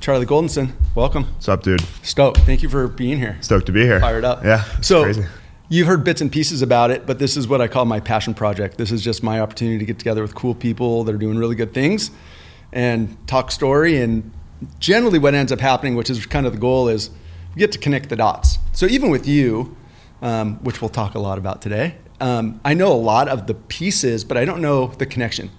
Charlie Goldensohn, welcome. What's up, dude? Stoked. Thank you for being here. Stoked to be here. Fired up. Yeah. So crazy. you've heard bits and pieces about it, but this is what I call my passion project. This is just my opportunity to get together with cool people that are doing really good things and talk story. And generally, what ends up happening, which is kind of the goal, is we get to connect the dots. So even with you, um, which we'll talk a lot about today, um, I know a lot of the pieces, but I don't know the connection.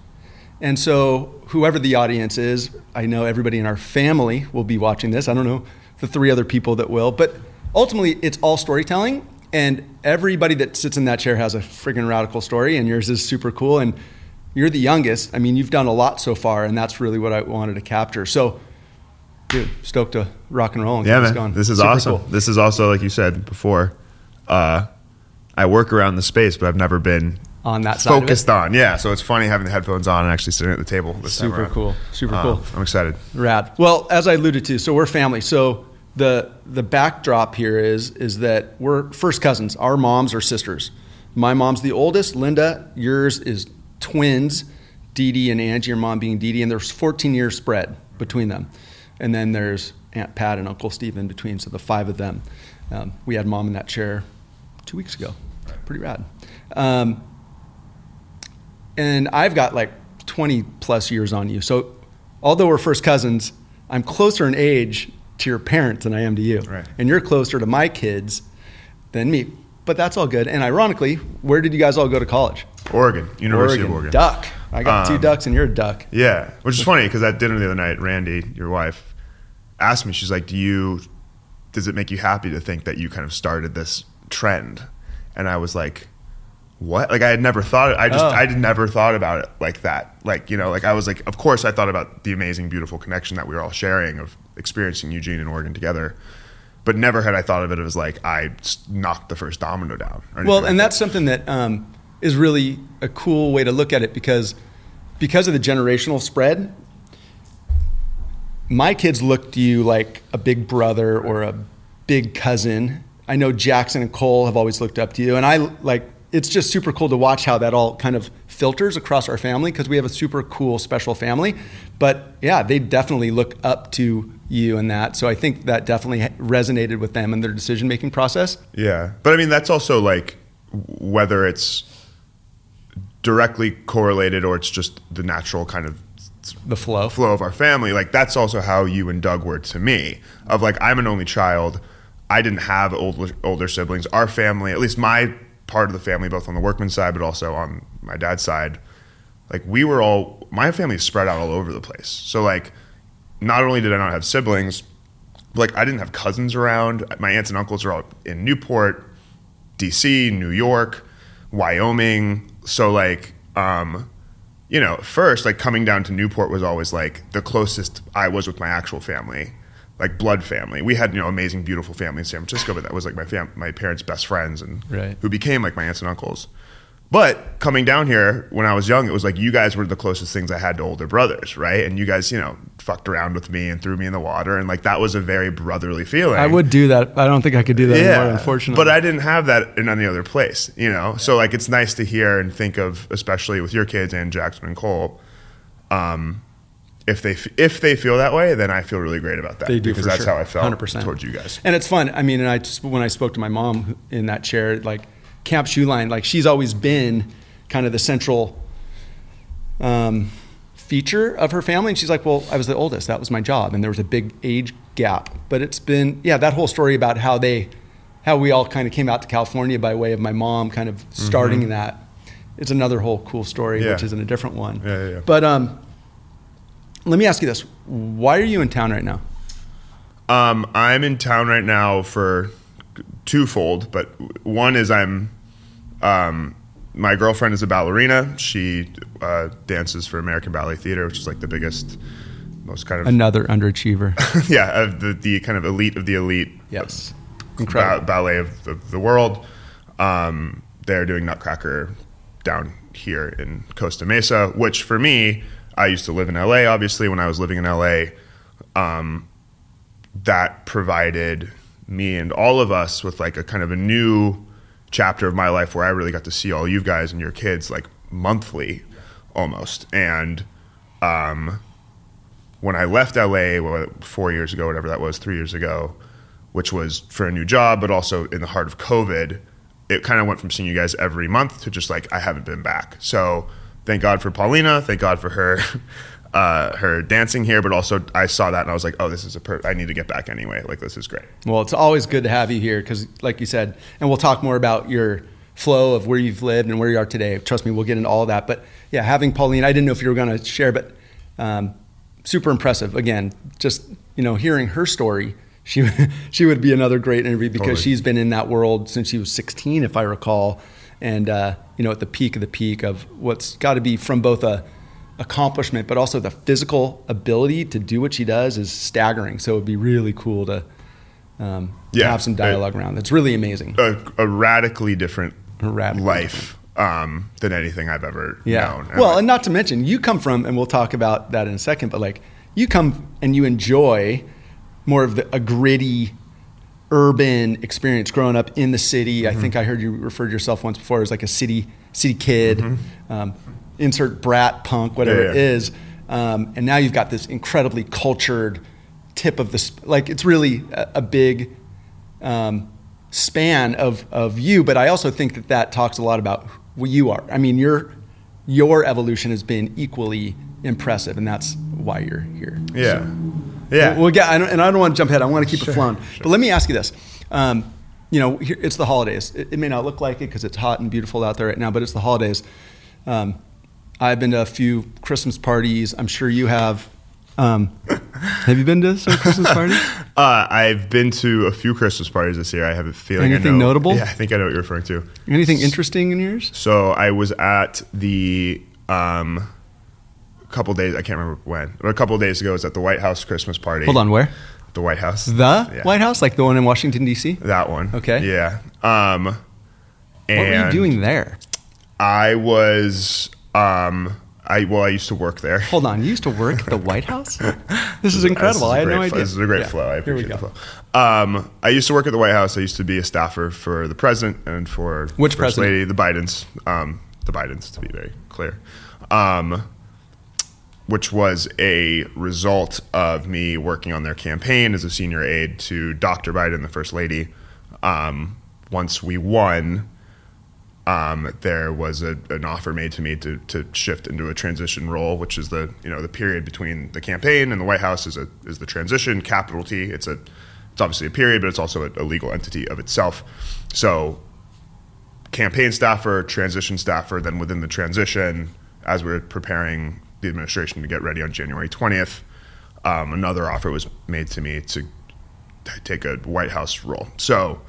And so, whoever the audience is, I know everybody in our family will be watching this. I don't know the three other people that will, but ultimately, it's all storytelling. And everybody that sits in that chair has a friggin' radical story, and yours is super cool. And you're the youngest. I mean, you've done a lot so far, and that's really what I wanted to capture. So, dude, stoked to rock and roll. And yeah, man. going. This is Super awesome. cool. This is also, like you said before, uh, I work around the space, but I've never been On that side focused on. Yeah, so it's funny having the headphones on and actually sitting at the table. Super cool. Super Uh, cool. I'm excited. Rad. Well, as I alluded to, so we're family. So the the backdrop here is is that we're first cousins. Our moms are sisters. My mom's the oldest. Linda, yours is twins. Dee Dee and Angie, your mom being Dee Dee, and there's 14 years spread between them. And then there's Aunt Pat and Uncle Steve in between, so the five of them. Um, we had mom in that chair two weeks ago. Pretty rad. Um, and I've got like 20 plus years on you. So, although we're first cousins, I'm closer in age to your parents than I am to you. Right. And you're closer to my kids than me. But that's all good. And ironically, where did you guys all go to college? Oregon, University of Oregon. Duck. I got two Um, ducks and you're a duck. Yeah, which is funny because at dinner the other night, Randy, your wife, asked me. She's like, "Do you? Does it make you happy to think that you kind of started this trend?" And I was like, "What?" Like I had never thought. I just Oh. I had never thought about it like that. Like you know, like I was like, of course I thought about the amazing, beautiful connection that we were all sharing of experiencing Eugene and Oregon together. But never had I thought of it as like I knocked the first domino down. Well, like and that. that's something that um, is really a cool way to look at it because because of the generational spread, my kids look to you like a big brother or a big cousin. I know Jackson and Cole have always looked up to you, and I like. It's just super cool to watch how that all kind of filters across our family because we have a super cool, special family. But yeah, they definitely look up to you and that. So I think that definitely resonated with them in their decision making process. Yeah, but I mean that's also like whether it's directly correlated or it's just the natural kind of The flow. flow of our family. Like that's also how you and Doug were to me. Of like I'm an only child. I didn't have older older siblings. Our family, at least my part of the family, both on the workman side but also on my dad's side, like we were all my family is spread out all over the place. So like not only did I not have siblings, like I didn't have cousins around. My aunts and uncles are all in Newport, DC, New York, Wyoming. So like um you know, first like coming down to Newport was always like the closest I was with my actual family, like blood family. We had, you know, amazing beautiful family in San Francisco, but that was like my fam- my parents' best friends and Right. who became like my aunts and uncles. But coming down here when I was young, it was like you guys were the closest things I had to older brothers, right? And you guys, you know, fucked around with me and threw me in the water, and like that was a very brotherly feeling. I would do that. I don't think I could do that anymore, unfortunately. But I didn't have that in any other place, you know. So like it's nice to hear and think of, especially with your kids and Jackson and Cole. Um, if they if they feel that way, then I feel really great about that They do because that's sure. how I felt 100%. towards you guys. And it's fun. I mean, and I just, when I spoke to my mom in that chair, like Camp Shoe Line, like she's always been kind of the central um, feature of her family. And she's like, well, I was the oldest. That was my job. And there was a big age gap. But it's been, yeah, that whole story about how they, how we all kind of came out to California by way of my mom kind of starting that. It's another whole cool story, Mm-hmm. Yeah. which isn't a different one. Yeah, yeah, yeah. But um, let me ask you this: Why are you in town right now? Um, I'm in town right now for twofold, but one is I'm um, my girlfriend is a ballerina. She uh, dances for American Ballet Theatre, which is like the biggest, most kind of Another underachiever. yeah, of the the kind of elite of the elite yes, ba- ballet of the, the world. Um, they're doing Nutcracker down here in Costa Mesa, which for me, I used to live in LA. Obviously, when I was living in LA, um, that provided me and all of us with like a kind of a new chapter of my life where I really got to see all you guys and your kids like monthly almost. And um, when I left LA what, four years ago, whatever that was, three years ago, which was for a new job, but also in the heart of COVID, it kind of went from seeing you guys every month to just like I haven't been back. So thank God for Paulina. Thank God for her. Uh, her dancing here, but also I saw that and I was like, oh, this is a per- I need to get back anyway. Like this is great. Well, it's always good to have you here because, like you said, and we'll talk more about your flow of where you've lived and where you are today. Trust me, we'll get into all of that. But yeah, having Paulina, I didn't know if you were going to share, but um, super impressive. Again, just you know, hearing her story, she she would be another great interview because Totally. she's been in that world since she was 16, if I recall, and uh, you know, at the peak of the peak of what's got to be from both a accomplishment, but also the physical ability to do what she does is staggering. So it'd be really cool to, um, Yeah. have some dialogue around. That's really amazing. A, a radically different Radically life um, than anything I've ever Yeah. known. Well, and not to mention, you come from, and we'll talk about that in a second, but like you come and you enjoy more of the, a gritty urban experience growing up in the city. Mm-hmm. I think I heard you refer to yourself once before as like a city city kid, um, insert brat punk, whatever Mm-hmm. Yeah, yeah. is. Um, and now you've got this incredibly cultured tip of this, like it's really a, a big um, span of, of you, but I also think that that talks a lot about who you are. I mean, your your evolution has been equally impressive, and that's why you're here. yeah, yeah. We'll get, I don't, and I don't want to jump ahead. I want to keep Sure, it flowing. sure. But let me ask you this. Um, you know, here, it's the holidays. It, it may not look like it because it's hot and beautiful out there right now, but it's the holidays. Um, I've been to a few Christmas parties. I'm sure you have. Um, have you been to some Christmas parties? Uh, I've been to a few Christmas parties this year. I have a feeling. I Anything know- notable? Yeah, I think I know what you're referring to. Anything interesting in yours? So I was at the um, couple days. I can't remember when, but a couple days ago, I was at the White House Christmas party. Hold on, where? the White House. The Yeah. White House, like the one in Washington D.C. That one. Okay. Yeah. Um, What were you doing there? I was. Um, I well, I used to work there. Hold on, you used to work at the White House? This is incredible. This is I had no idea. This is a great Yeah. flow. I Here we appreciate the go. flow. Um, I used to work at the White House. I used to be a staffer for the president and for Which First president? Lady, the Bidens, um, the Bidens, to be very clear, um, which was a result of me working on their campaign as a senior aide to Dr. Biden, the First Lady. Um, once we won, um, there was a, an offer made to me to, to shift into a transition role, which is the you know the period between the campaign and the White House is a is the transition. Capital T. It's a it's obviously a period, but it's also a, a legal entity of itself. So, campaign staffer, transition staffer. Then within the transition, as we are preparing the administration to get ready on January twentieth, um, another offer was made to me to take a White House role. So,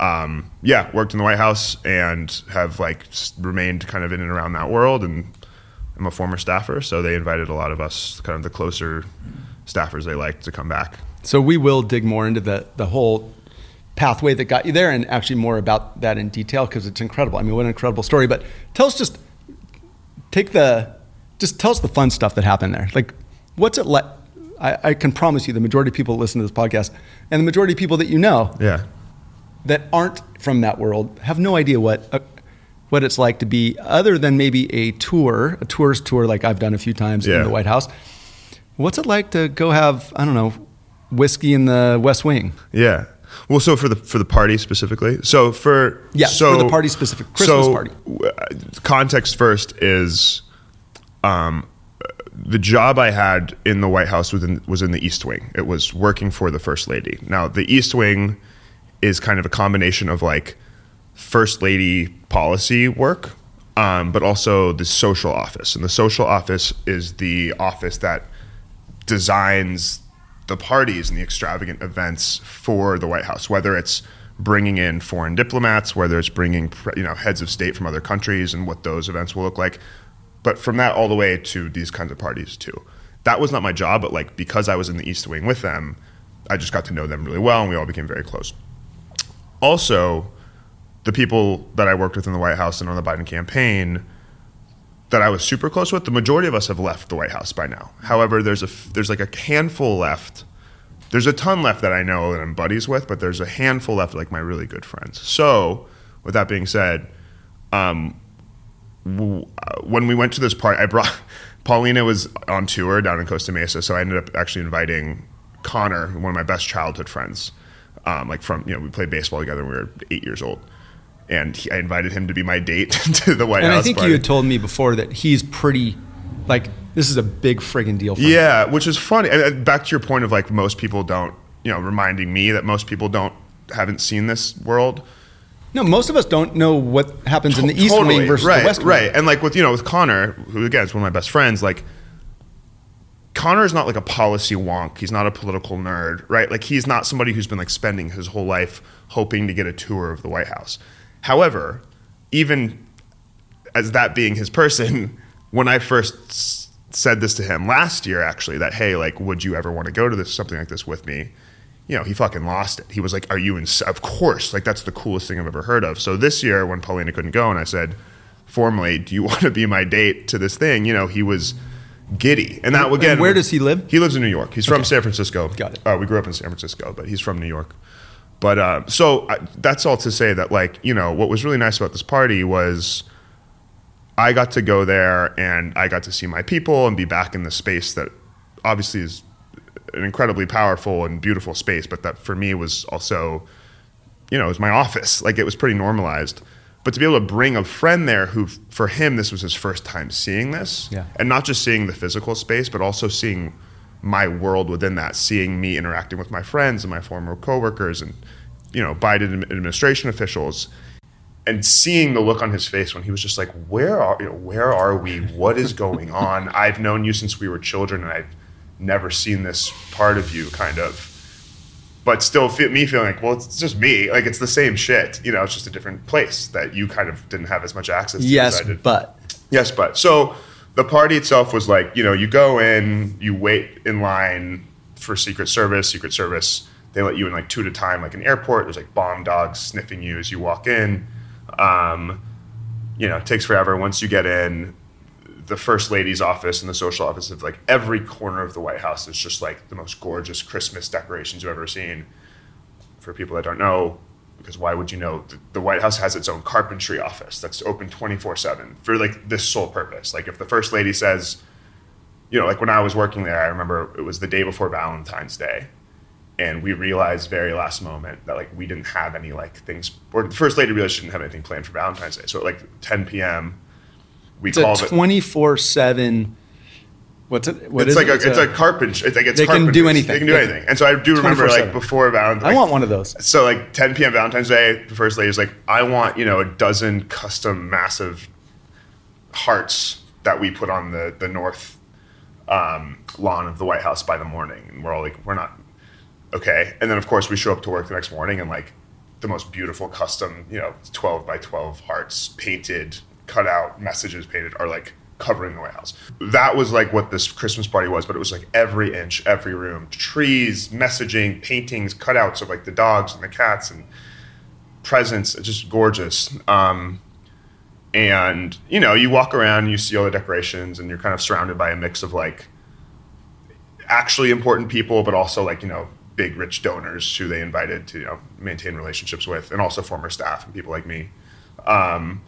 um, yeah, worked in the White House and have like remained kind of in and around that world. And I'm a former staffer, so they invited a lot of us, kind of the closer staffers they liked, to come back. So we will dig more into the, the whole pathway that got you there and actually more about that in detail because it's incredible. I mean, what an incredible story. But tell us just take the just tell us the fun stuff that happened there. Like what's it like? I, I can promise you the majority of people that listen to this podcast and the majority of people that you know Yeah, that aren't from that world have no idea what uh, what it's like to be other than maybe a tour, a tourist tour like I've done a few times Yeah. in the White House. What's it like to go have I don't know whiskey in the West Wing? yeah. Well, so for the for the party specifically, so for Yeah, so, for the party specific- Christmas so, party. Context first is, um, the job I had in the White House was in, was in the East Wing. It was working for the First Lady. Now, the East Wing is kind of a combination of like First Lady policy work, um, but also the social office. And the social office is the office that designs the parties and the extravagant events for the White House, whether it's bringing in foreign diplomats, whether it's bringing you know heads of state from other countries and what those events will look like, but from that all the way to these kinds of parties too. That was not my job, but like because I was in the East Wing with them, I just got to know them really well, and we all became very close. Also, the people that I worked with in the White House and on the Biden campaign that I was super close with, the majority of us have left the White House by now. However, there's a there's like a handful left. There's a ton left that I know that I'm buddies with, but there's a handful left, like my really good friends. So, with that being said, um, when we went to this party, I brought Paulina was on tour down in Costa Mesa, so I ended up actually inviting Connor, one of my best childhood friends, um, like from you know we played baseball together when we were eight years old, and he, I invited him to be my date to the White And House. I think party. you had told me before that he's pretty, like, this is a big friggin' deal for him. Yeah, which is funny. And, and back to your point of like most people don't, you know, reminding me that most people don't haven't seen this world. No, most of us don't know what happens in the East totally. Wing versus right, the West Wing. Right, and like with you know with Connor, who again is one of my best friends, like Connor is not like a policy wonk. He's not a political nerd, right? Like he's not somebody who's been like spending his whole life hoping to get a tour of the White House. However, even as that being his person, when I first s- said this to him last year, actually, that hey, like, would you ever want to go to this something like this with me? You know, he fucking lost it. He was like, "Are you in?" Of course, like that's the coolest thing I've ever heard of. So this year, when Paulina couldn't go, and I said formally, "Do you want to be my date to this thing?" You know, he was giddy, and that again. And where does he live? He lives in New York. He's from San Francisco. Got it. Uh, we grew up in San Francisco, but he's from New York. But uh, so I, that's all to say that, like, you know, what was really nice about this party was I got to go there and I got to see my people and be back in the space that obviously is an incredibly powerful and beautiful space, but that for me was also, you know, it was my office. Like it was pretty normalized. But to be able to bring a friend there who, for him, this was his first time seeing this, Yeah. and not just seeing the physical space, but also seeing my world within that, seeing me interacting with my friends and my former coworkers and, you know, Biden administration officials, and seeing the look on his face when he was just like, "Where are you know, where are we? What is going on? I've known you since we were children, and I've never seen this part of you, kind of." But still, fe- me feeling like, well, it's just me. Like it's the same shit. You know, it's just a different place that you kind of didn't have as much access to Yes, as I did. but Yes, but so the party itself was like, you know, you go in, you wait in line for Secret Service. Secret Service, they let you in like two at a time, like an airport. There's like bomb dogs sniffing you as you walk in. Um, you know, it takes forever. Once you get in, the first lady's office and the social office of like every corner of the White House is just like the most gorgeous Christmas decorations you've ever seen. For people that don't know, because why would you know? The, the White House has its own carpentry office that's open 24 7 for like this sole purpose. Like if the first lady says, you know, like when I was working there, I remember it was the day before Valentine's Day. And we realized very last moment that like we didn't have any like things, or the first lady realized she didn't have anything planned for Valentine's Day. So at like 10 p.m., we it's a it. twenty four seven. What's it? What it's like it? a, it's a carpentry. It's like it's They can do anything. They can do Yeah. anything. And so I do remember like 24/7. before Valentine's. I want one of those. So like 10 p.m. Valentine's Day, the first lady's like, I want you know a dozen custom massive hearts that we put on the the north um, lawn of the White House by the morning, and we're all like, we're not okay. And then of course we show up to work the next morning and like the most beautiful custom, you know, 12 by 12 hearts painted, cut out, messages painted are like covering the White House. That was like what this Christmas party was, but it was like every inch, every room, trees, messaging, paintings, cutouts of like the dogs and the cats and presents, just gorgeous. Um, and you know, you walk around, you see all the decorations, and you're kind of surrounded by a mix of like actually important people, but also like you know big rich donors who they invited to you know maintain relationships with, and also former staff and people like me. Um,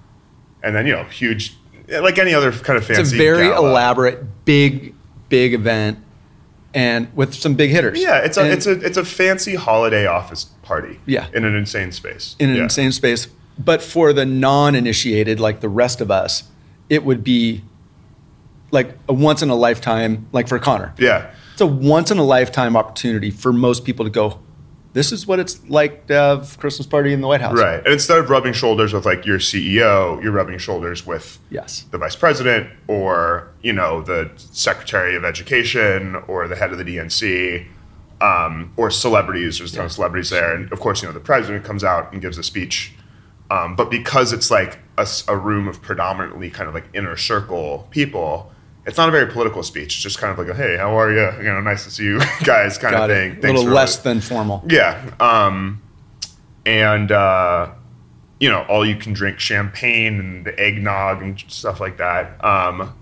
and then you know huge, like any other kind of fancy. It's a very gala. elaborate, big, big event, and with some big hitters. Yeah, it's a And it's a it's a fancy holiday office party. Yeah. in an insane space. in an Yeah. insane space. But for the non-initiated, like the rest of us, it would be like a once in a lifetime. Like for Connor, Yeah, it's a once in a lifetime opportunity for most people to go. This is what it's like to have Christmas party in the White House. right. And instead of rubbing shoulders with like your CEO, you're rubbing shoulders with Yes. the vice president or you know the secretary of education or the head of the DNC um, or celebrities. There's a ton of celebrities there, and of course, you know the president comes out and gives a speech. Um, but because it's like a room of predominantly kind of like inner circle people, it's not a very political speech. It's just kind of like a hey, how are you? You know, nice to see you guys, kind Got of it. thing. A little less than formal. yeah. Um, and, uh, you know, all you can drink champagne and the eggnog and stuff like that. Um,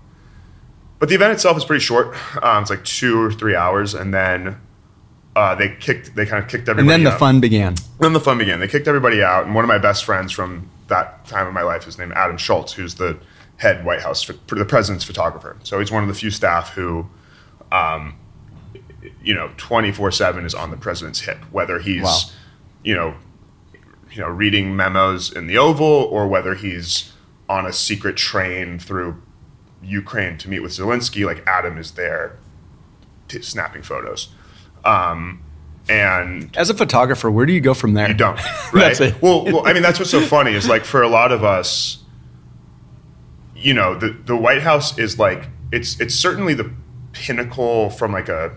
but the event itself is pretty short. Um, it's like two or three hours. And then uh, they kicked, they kind of kicked everybody. Out. And then the out. fun began. Then the fun began. They kicked everybody out. And one of my best friends from that time of my life is named Adam Schultz, who's the head White House for, the president's photographer. So he's one of the few staff who, um, you know, twenty four seven is on the president's hip, whether he's, wow. you know, you know, reading memos in the Oval or whether he's on a secret train through Ukraine to meet with Zelensky. Like Adam is there, t- snapping photos. Um, and as a photographer, where do you go from there? You don't, right? well, well, I mean, that's what's so funny is like for a lot of us, you know, the the White House is like it's it's certainly the pinnacle from like a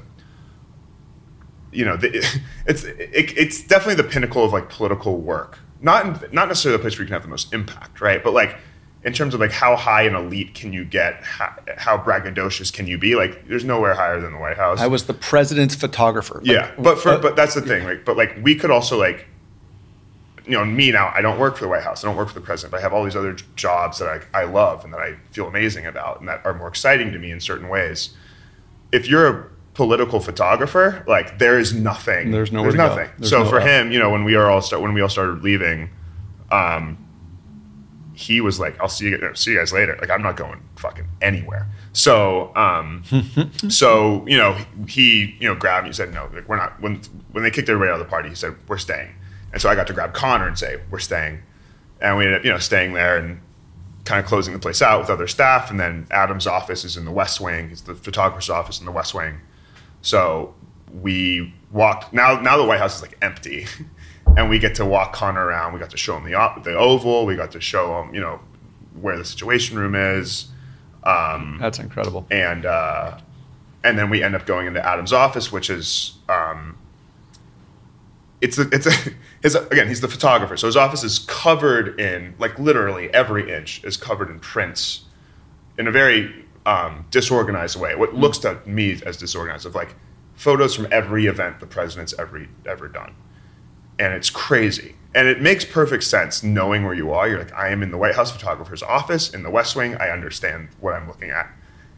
you know, the, it's it, it's definitely the pinnacle of like political work. Not not necessarily the place where you can have the most impact, right? But like in terms of like how high an elite can you get how, how, braggadocious can you be like there's nowhere higher than the white house i was the president's photographer like, yeah but for uh, but that's the thing like but like we could also like you know me now i don't work for the white house i don't work for the president but i have all these other jobs that I, I love and that i feel amazing about and that are more exciting to me in certain ways if you're a political photographer like there is nothing there's, there's nothing there's so no for him you know when we are all start when we all started leaving um, he was like, "I'll see you, see you guys later." Like, I'm not going fucking anywhere. So, um, so you know, he you know grabbed me and said, "No, like, we're not." When when they kicked everybody out of the party, he said, "We're staying." And so I got to grab Connor and say, "We're staying," and we ended up you know staying there and kind of closing the place out with other staff. And then Adam's office is in the West Wing. It's the photographer's office in the West Wing. So we walked. Now now the White House is like empty. and we get to walk Connor around. We got to show him the the oval. We got to show him, you know, where the Situation Room is. Um, That's incredible. And uh, and then we end up going into Adam's office, which is um, it's a, it's a, his again he's the photographer, so his office is covered in like literally every inch is covered in prints in a very um, disorganized way. What looks to me as disorganized of like photos from every event the president's ever ever done and it's crazy. And it makes perfect sense knowing where you are. You're like, I am in the White House photographer's office in the West Wing. I understand what I'm looking at.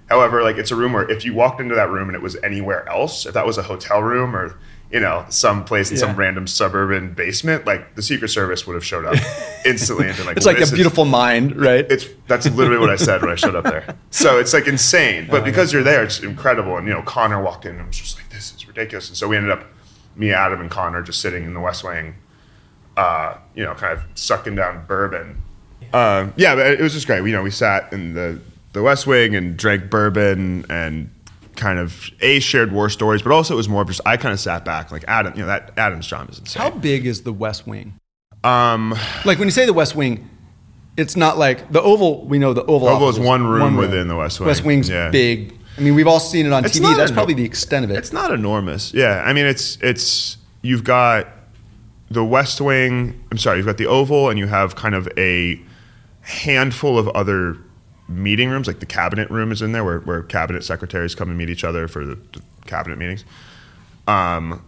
However, like it's a room where if you walked into that room and it was anywhere else, if that was a hotel room or you know some place in yeah. some random suburban basement, like the Secret Service would have showed up instantly and been like, "It's well, like a beautiful is, mind, right?" It's that's literally what I said when I showed up there. So it's like insane, but oh, because yeah. you're there, it's incredible. And you know, Connor walked in and was just like, "This is ridiculous." And so we ended up me, Adam, and Connor just sitting in the West Wing, uh, you know, kind of sucking down bourbon. Uh, yeah, but it was just great. You know, we sat in the the West Wing and drank bourbon and kind of a shared war stories, but also it was more of just I kind of sat back like Adam. You know, that Adam's job is insane. How big is the West Wing? Um, like when you say the West Wing, it's not like the Oval. We know the Oval. Oval is one room, one room within the West Wing. West Wing's yeah. big. I mean, we've all seen it on it's TV. That's probably the extent of it. It's not enormous. Yeah, I mean, it's it's you've got the West Wing. I'm sorry, you've got the Oval, and you have kind of a handful of other meeting rooms. Like the cabinet room is in there, where, where cabinet secretaries come and meet each other for the, the cabinet meetings. Um,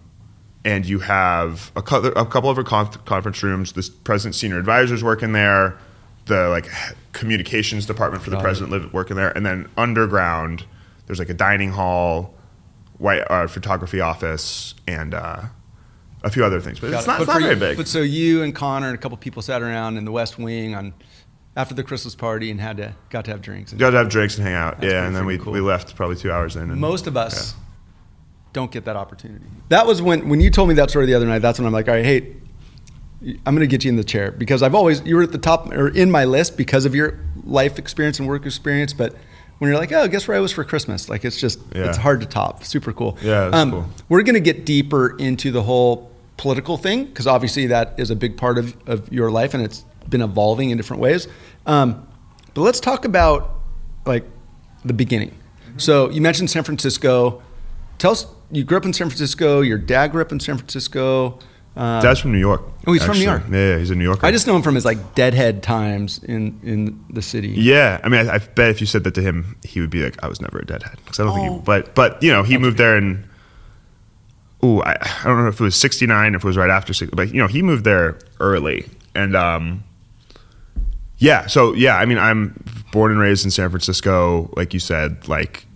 and you have a, co- a couple of conference rooms. The president's senior advisors work in there. The like communications department for the Got president live working there, and then underground there's like a dining hall, white uh, photography office, and uh, a few other things. But Got it's not, but it's not very you, big. But so you and Connor and a couple people sat around in the West Wing on after the Christmas party and had to got to have drinks. And got to have drinks and hang out. That's yeah, and then we, cool. we left probably two hours in. And, Most of us yeah. don't get that opportunity. That was when when you told me that story the other night. That's when I'm like, all right, hey. I'm going to get you in the chair because I've always you were at the top or in my list because of your life experience and work experience, but when you're like, oh, guess where I was for Christmas? Like it's just yeah. it's hard to top. Super cool. Yeah, um, cool. We're gonna get deeper into the whole political thing because obviously that is a big part of, of your life and it's been evolving in different ways. Um, but let's talk about like the beginning. Mm-hmm. So you mentioned San Francisco. Tell us, you grew up in San Francisco. Your dad grew up in San Francisco. Uh, Dad's from New York. Oh, he's actually. from New York. Yeah, yeah, he's a New Yorker. I just know him from his like deadhead times in in the city. Yeah, I mean, I, I bet if you said that to him, he would be like, "I was never a deadhead." Because I don't oh. think. He, but but you know, he moved there and. Ooh, I, I don't know if it was '69, if it was right after, but you know, he moved there early, and um, yeah. So yeah, I mean, I'm born and raised in San Francisco, like you said, like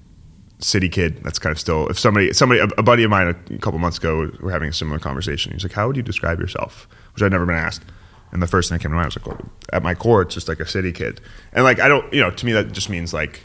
city kid. That's kind of still if somebody somebody a, buddy of mine a couple months ago we're having a similar conversation. He's like, "How would you describe yourself?" Which I'd never been asked, And the first thing that came to mind was like, well, at my core, it's just like a city kid. And like, I don't, you know, to me, that just means like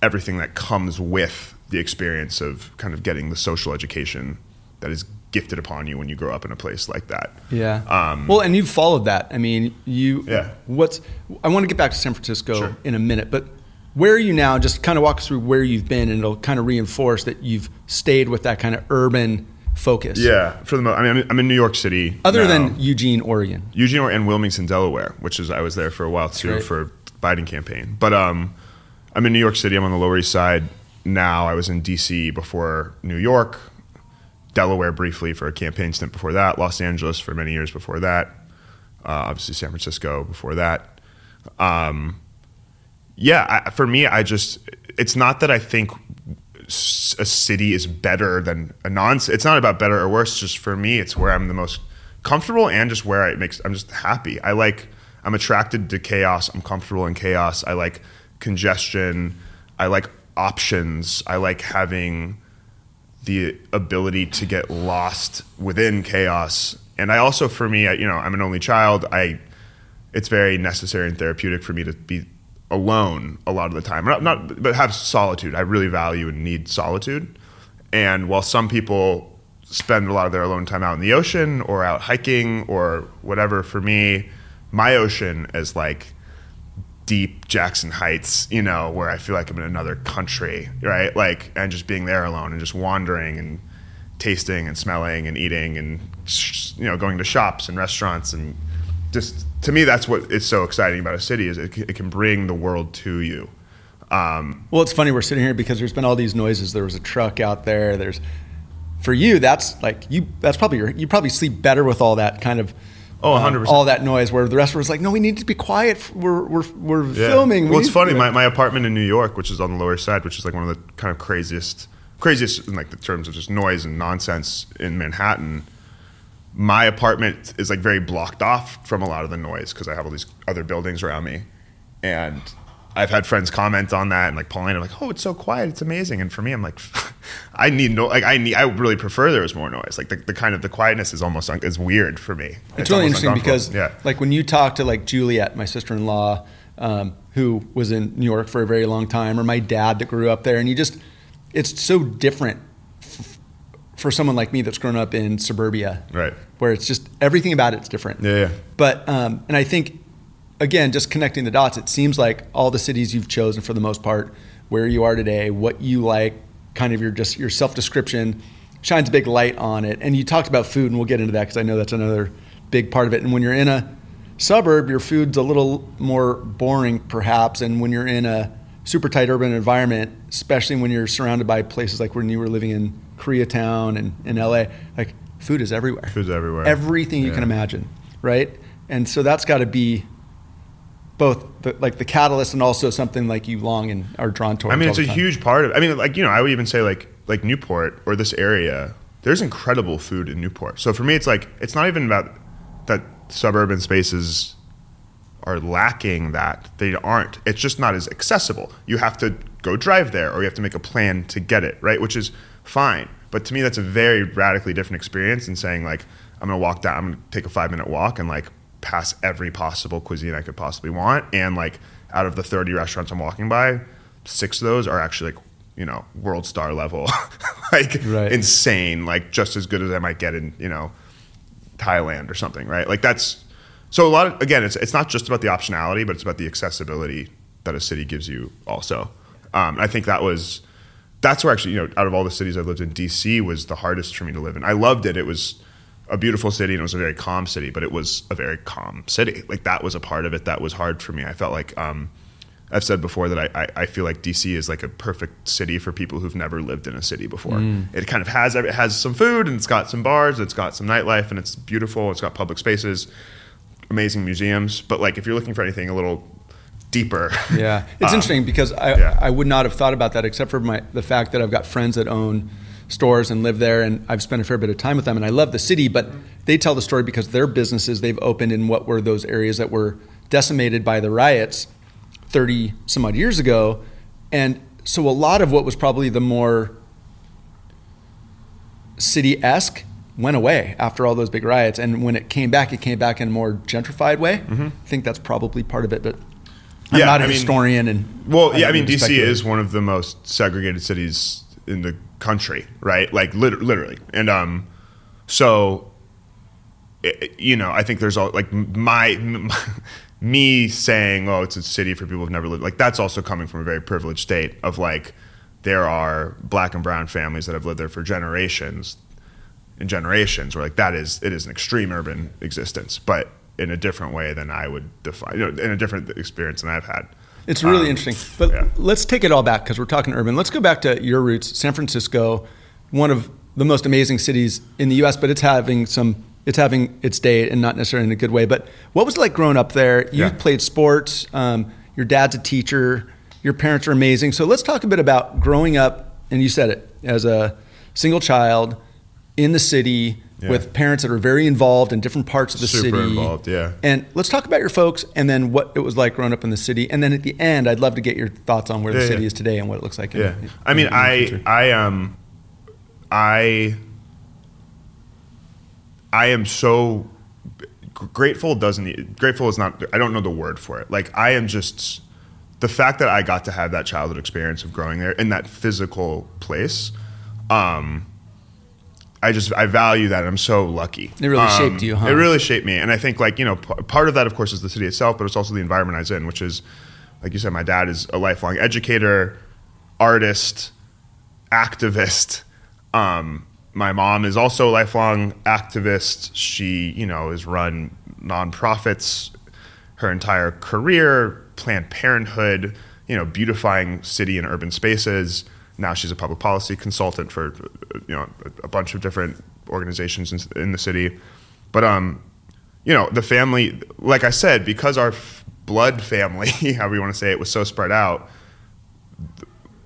everything that comes with the experience of kind of getting the social education that is gifted upon you when you grow up in a place like that. Yeah. Um, well, and you've followed that. I mean, you. Yeah. What's? I want to get back to San Francisco Sure. in a minute, but where are you now? Just kind of walk us through where you've been, and it'll kind of reinforce that you've stayed with that kind of urban focus. Yeah, for the most, I mean, I'm in, New York City. Other now. than Eugene, Oregon. Eugene or- and Wilmington, Delaware, which is I was there for a while too Great. for Biden campaign. But um, I'm in New York City. I'm on the Lower East Side now. I was in D.C. before New York, Delaware briefly for a campaign stint before that, Los Angeles for many years before that, uh, obviously San Francisco before that. Um, yeah, I, for me, I just it's not that I think a city is better than a non. It's not about better or worse. Just for me, it's where I'm the most comfortable and just where it makes I'm just happy. I like I'm attracted to chaos. I'm comfortable in chaos. I like congestion. I like options. I like having the ability to get lost within chaos. And I also, for me, I, you know, I'm an only child. I, it's very necessary and therapeutic for me to be alone a lot of the time. Not, not but have solitude. I really value and need solitude. And while some people spend a lot of their alone time out in the ocean or out hiking or whatever, for me, my ocean is like deep Jackson Heights, you know, where I feel like I'm in another country, right? Like, and just being there alone and just wandering and tasting and smelling and eating and, you know, going to shops and restaurants and just to me, that's what is so exciting about a city is it, it can bring the world to you. Um, Well, it's funny we're sitting here because there's been all these noises. There was a truck out there. There's for you. That's like you. That's probably your. You probably sleep better with all that kind of. Oh, uh, 100%. all that noise. Where the rest was like, no, we need to be quiet. We're we're we're Yeah. filming. We Well, it's funny. My, my apartment in New York, which is on the lower side, which is like one of the kind of craziest, craziest in like the terms of just noise and nonsense in Manhattan. My apartment is like very blocked off from a lot of the noise because I have all these other buildings around me, and I've had friends comment on that and like Paulina, I'm like, oh, it's so quiet, it's amazing. And for me, I'm like, I need no, like I need, I really prefer there was more noise. Like the, the kind of the quietness is almost un- is weird for me. It's, really interesting because, yeah, like, when you talk to like Juliet, my sister-in-law, um, who was in New York for a very long time, or my dad that grew up there, and you just, it's so different f- for someone like me that's grown up in suburbia, right. where it's just everything about it's different. Yeah, yeah. But um, and I think again, just connecting the dots, it seems like all the cities you've chosen for the most part, where you are today, what you like, kind of your just your self description, shines a big light on it. And you talked about food, and we'll get into that because I know that's another big part of it. And when you're in a suburb, your food's a little more boring, perhaps. And when you're in a super tight urban environment, especially when you're surrounded by places like when you were living in Koreatown and in LA, like food is everywhere Food's everywhere. everything you Yeah. can imagine, right? And so that's got to be both the, like the catalyst and also something like you long and are drawn towards. I mean, it's a time. huge part of. I mean, like you know, I would even say like like Newport or this area. There's incredible food in Newport. So for me, it's like it's not even about that suburban spaces are lacking that they aren't. It's just not as accessible. You have to go drive there, or you have to make a plan to get it right, which is fine. But to me, that's a very radically different experience than saying like I'm gonna walk down, I'm gonna take a five minute walk and like pass every possible cuisine I could possibly want, and like out of the 30 restaurants I'm walking by, six of those are actually like you know world star level, like Right. insane, like just as good as I might get in you know Thailand or something, right? Like that's so a lot of again, it's it's not just about the optionality, but it's about the accessibility that a city gives you also. Um, I think that was that's where actually you know out of all the cities I've lived in, DC was the hardest for me to live in. I loved it; it was a beautiful city and it was a very calm city, but it was a very calm city. Like that was a part of it that was hard for me. I felt like. Um, I've said before that I, I, I feel like DC is like a perfect city for people who've never lived in a city before. It kind of has it has some food and it's got some bars, it's got some nightlife and it's beautiful. It's got public spaces, amazing museums. But like if you're looking for anything a little deeper, Yeah, it's um, interesting because I yeah. I would not have thought about that except for my the fact that I've got friends that own stores and live there, and I've spent a fair bit of time with them, and I love the city. But they tell the story because their businesses they've opened in what were those areas that were decimated by the riots thirty some odd years ago, and so a lot of what was probably the more city esque went away after all those big riots. And when it came back, it came back in a more gentrified way. Mm-hmm. I think that's probably part of it, but I'm not a I mean- historian. And Well, yeah, I mean, DC is one of the most segregated cities in the country, right? Like lit- literally, and um, so i- you know, I think there's all like my, me saying, "Oh, it's a city for people who've never lived." Like that's also coming from a very privileged state of like there are black and brown families that have lived there for generations and generations. Where like that is it is an extreme urban existence, but in a different way than I would define, you know, in a different experience than I've had. It's really Um, interesting. But yeah. let's take it all back because we're talking urban. Let's go back to your roots, San Francisco, one of the most amazing cities in the U.S. But it's having some, it's having its day, and not necessarily in a good way. But what was it like growing up there? You Yeah. played sports. Um, your dad's a teacher. Your parents are amazing. So let's talk a bit about growing up. And you said it as a single child in the city Yeah. with parents that are very involved in different parts of the Super city. involved, yeah. And let's talk about your folks and then what it was like growing up in the city. And then at the end, I'd love to get your thoughts on where the city yeah. is today and what it looks like. Yeah, in- I mean, in I. I um, I, I am so grateful. Doesn't grateful is not. I don't know the word for it. Like I am just the fact that I got to have that childhood experience of growing there in that physical place. Um, I just I value that. I'm so lucky. It really Um, shaped you, huh? It really shaped me, and I think like you know p- part of that, of course, is the city itself, but it's also the environment I was in, which is like you said, my dad is a lifelong educator, artist, activist. Um, my mom is also a lifelong activist. She, you know, has run nonprofits her entire career, Planned Parenthood, you know, beautifying city and urban spaces. Now she's a public policy consultant for, you know, a, bunch of different organizations in, in the city. But, um, you know, the family, like I said, because our f- blood family, however you want to say it, was so spread out,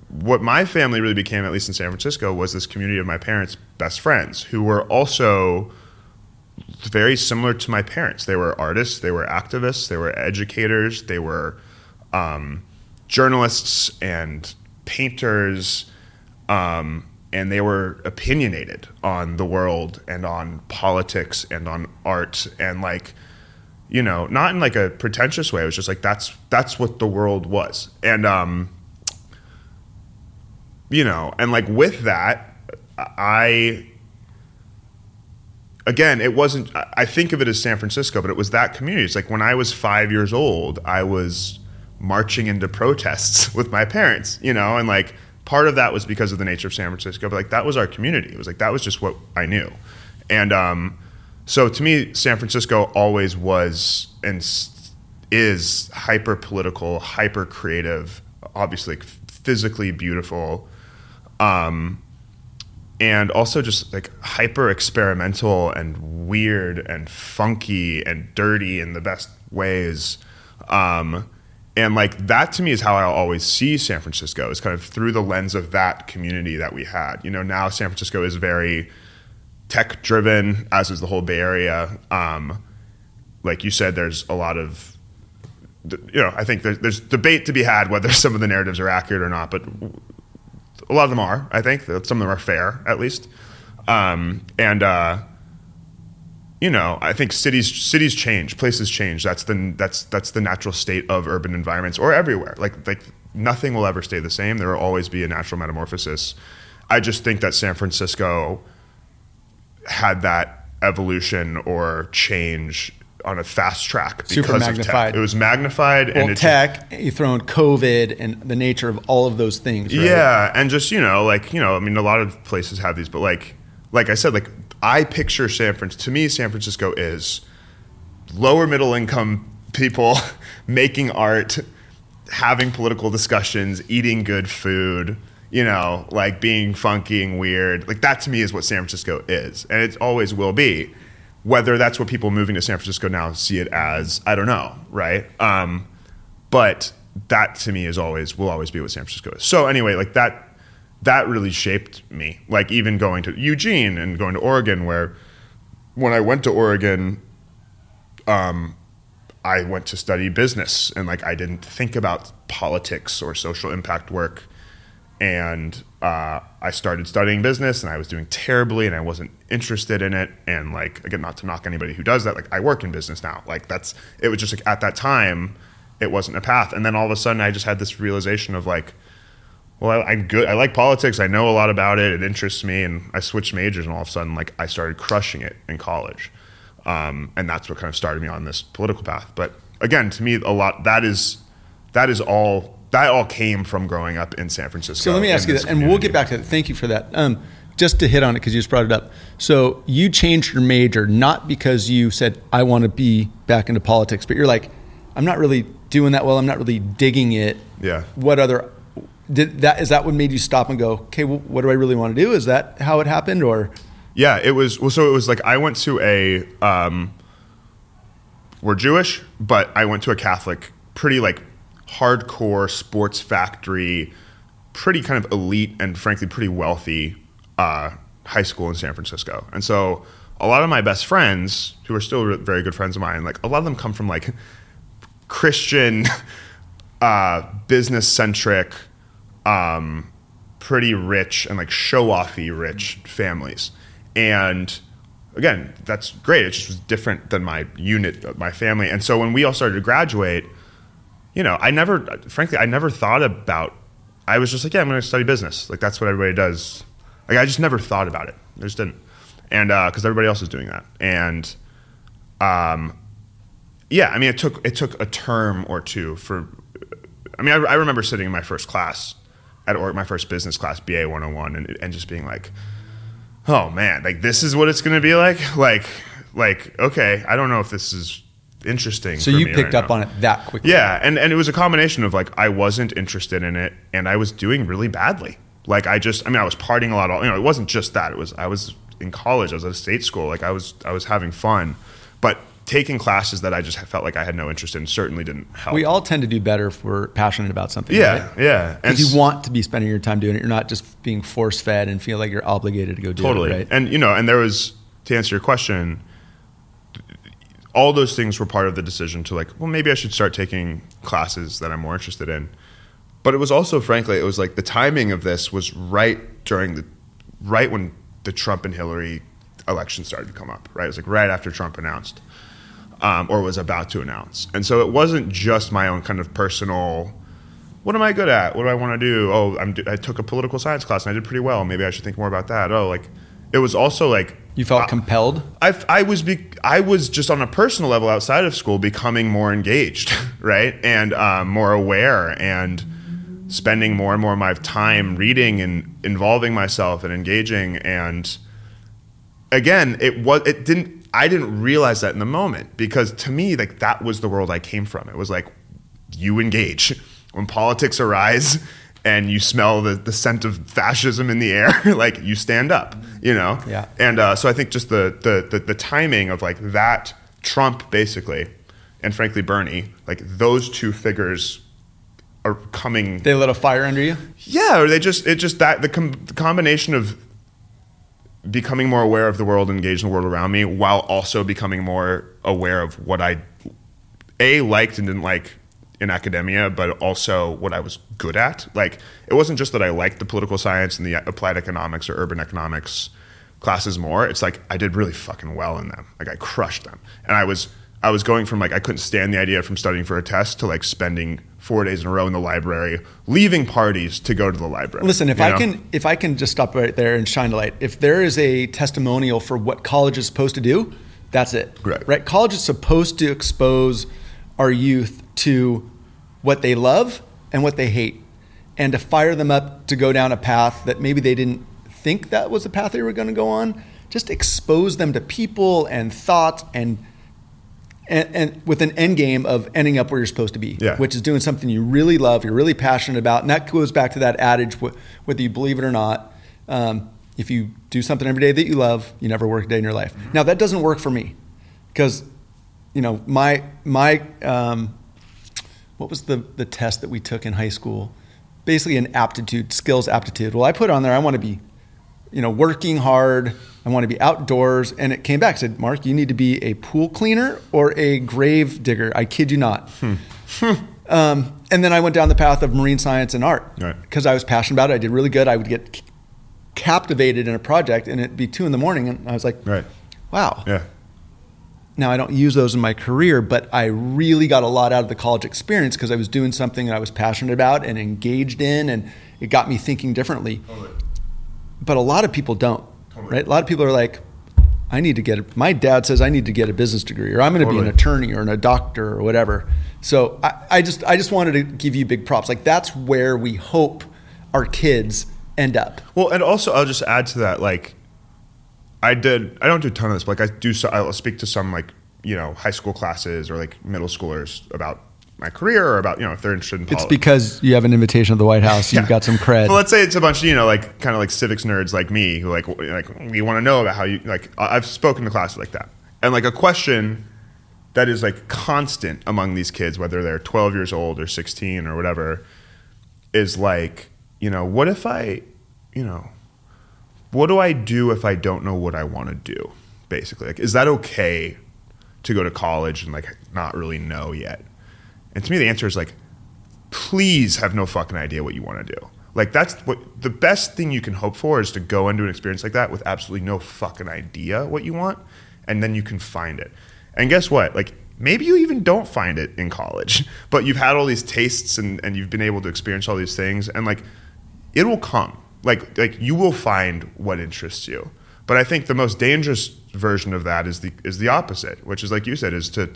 what my family really became, at least in San Francisco, was this community of my parents' best friends who were also very similar to my parents. They were artists, they were activists, they were educators, they were um, journalists and painters, um, and they were opinionated on the world and on politics and on art and like you know not in like a pretentious way. It was just like that's that's what the world was. And um you know and like with that i again it wasn't I- think of it as san francisco but it was that community. It's like when i was five years old i was marching into protests with my parents you know and like part of that was because of the nature of san francisco but like that was our community it was like that was just what i knew and um so to me san francisco always was and is hyper political hyper creative obviously physically beautiful um, and also just like hyper experimental and weird and funky and dirty in the best ways. Um, and like that to me is how I always see San Francisco is kind of through the lens of that community that we had. You know, now San Francisco is very tech driven, as is the whole Bay Area. Um, like you said, there's a lot of you know, I think there's, there's debate to be had whether some of the narratives are accurate or not, but a lot of them are. I think that some of them are fair, at least. Um, and uh, you know, I think cities cities change, places change. That's the that's that's the natural state of urban environments, or everywhere. Like like nothing will ever stay the same. There will always be a natural metamorphosis. I just think that San Francisco had that evolution or change on a fast track because Super of magnified. tech. It was magnified well, and it tech, you throw in COVID and the nature of all of those things. Right? Yeah, and just you know, like you know, I mean, a lot of places have these, but like, like I said, like I picture San Francisco. To me, San Francisco is lower middle income people making art, having political discussions, eating good food. You know, like being funky and weird. Like that to me is what San Francisco is, and it always will be. Whether that's what people moving to San Francisco now see it as, I don't know, right? Um, but that to me is always will always be what San Francisco is. So anyway, like that that really shaped me. Like even going to Eugene and going to Oregon, where when I went to Oregon, um, I went to study business and like I didn't think about politics or social impact work and uh, I started studying business, and I was doing terribly, and I wasn't interested in it. And like again, not to knock anybody who does that. Like I work in business now. Like that's it was just like at that time, it wasn't a path. And then all of a sudden, I just had this realization of like, well, I, am good. I like politics. I know a lot about it. It interests me, and I switched majors, and all of a sudden, like I started crushing it in college, um, and that's what kind of started me on this political path. But again, to me, a lot that is that is all that all came from growing up in San Francisco. So let me ask you this, community. and we'll get back to that. Thank you for that. Um, just to hit on it because you just brought it up. So you changed your major not because you said I want to be back into politics, but you're like, I'm not really doing that well. I'm not really digging it. Yeah. What other did that? Is that what made you stop and go? Okay, well, what do I really want to do? Is that how it happened, or? Yeah, it was. Well, so it was like I went to a. Um, we're Jewish, but I went to a Catholic, pretty like hardcore sports factory, pretty kind of elite and frankly pretty wealthy uh, high school in San Francisco. And so a lot of my best friends, who are still very good friends of mine, like a lot of them come from like Christian, uh, business centric, um, pretty rich and like show offy rich families. And again, that's great. It just was different than my unit, my family. And so when we all started to graduate, you know, I never, frankly, I never thought about. I was just like, yeah, I'm going to study business. Like that's what everybody does. Like I just never thought about it. I just didn't, and because uh, everybody else is doing that, and um, yeah, I mean, it took it took a term or two for. I mean, I, I remember sitting in my first class at or my first business class, BA 101, and and just being like, oh man, like this is what it's going to be like. Like like okay, I don't know if this is interesting. So you picked right up now. on it that quickly. Yeah, and and it was a combination of like I wasn't interested in it, and I was doing really badly. Like I just, I mean, I was partying a lot. All, You know, it wasn't just that. It was I was in college. I was at a state school. Like I was I was having fun, but taking classes that I just felt like I had no interest in certainly didn't help. We all tend to do better if we're passionate about something. Yeah, right? yeah. And you want to be spending your time doing it. You're not just being force fed and feel like you're obligated to go do totally. it. Totally. Right? And you know, and there was to answer your question all those things were part of the decision to like, well, maybe I should start taking classes that I'm more interested in. But it was also, frankly, it was like the timing of this was right during the, right when the Trump and Hillary election started to come up, right? It was like right after Trump announced, um, or was about to announce. And so it wasn't just my own kind of personal, what am I good at? What do I want to do? Oh, I'm, I took a political science class and I did pretty well. Maybe I should think more about that. Oh, like, it was also like you felt uh, compelled. I, I was be, I was just on a personal level outside of school becoming more engaged, right, and um, more aware, and spending more and more of my time reading and involving myself and engaging. And again, it was it didn't I didn't realize that in the moment because to me, like that was the world I came from. It was like you engage when politics arise and you smell the, the scent of fascism in the air, like you stand up, you know? Yeah. And uh, so I think just the, the, the, the timing of like that Trump basically, and frankly Bernie, like those two figures are coming. They lit a fire under you? Yeah, or they just, it just that, the, com- the combination of becoming more aware of the world, engaged in the world around me, while also becoming more aware of what I, A, liked and didn't like in academia, but also what I was good at. Like it wasn't just that I liked the political science and the applied economics or urban economics classes more. It's like I did really fucking well in them. Like I crushed them. And I was I was going from like I couldn't stand the idea from studying for a test to like spending four days in a row in the library, leaving parties to go to the library. Listen, if I know? can if I can just stop right there and shine a light, if there is a testimonial for what college is supposed to do, that's it. Right. Right. College is supposed to expose our youth to what they love and what they hate, and to fire them up to go down a path that maybe they didn't think that was the path they were going to go on. Just expose them to people and thoughts and and, and, with an end game of ending up where you're supposed to be, yeah. which is doing something you really love, you're really passionate about, and that goes back to that adage: whether you believe it or not, um, if you do something every day that you love, you never work a day in your life. Now that doesn't work for me, because you know my my um, what was the, the test that we took in high school? Basically, an aptitude, skills aptitude. Well, I put on there, I want to be, you know, working hard. I want to be outdoors. And it came back, said, Mark, you need to be a pool cleaner or a grave digger. I kid you not. Hmm. um, and then I went down the path of marine science and art Right. because I was passionate about it. I did really good. I would get c- captivated in a project, and it'd be two in the morning, and I was like, Right. "Wow." Yeah. Now I don't use those in my career, but I really got a lot out of the college experience because I was doing something that I was passionate about and engaged in, and it got me thinking differently. But a lot of people don't, Totally. right? A lot of people are like, I need to get. A, my dad says I need to get a business degree, or I'm going to be an attorney or a doctor or whatever. So I, I just, I just wanted to give you big props. Like that's where we hope our kids end up. Well, and also I'll just add to that, like I did. I don't do a ton of this, but like I do. So I'll speak to some like you know high school classes or like middle schoolers about my career or about you know if they're interested in It's because you have an invitation of the White House. You've Yeah. got some cred. Well, let's say it's a bunch of you know like kind of like civics nerds like me who like like we want to know about how you like. I've spoken to classes like that, and like a question that is like constant among these kids, whether they're 12 years old or 16 or whatever, is like you know what if I, you know, what do I do if I don't know what I want to do? Basically, like is that okay to go to college and like not really know yet? And to me, the answer is like please have no fucking idea what you want to do. Like that's what the best thing you can hope for is to go into an experience like that with absolutely no fucking idea what you want, and then you can find it. And guess what? Like maybe you even don't find it in college, but you've had all these tastes and, and you've been able to experience all these things, and like it will come. Like like you will find what interests you. But I think the most dangerous version of that is the is the opposite, which is like you said, is to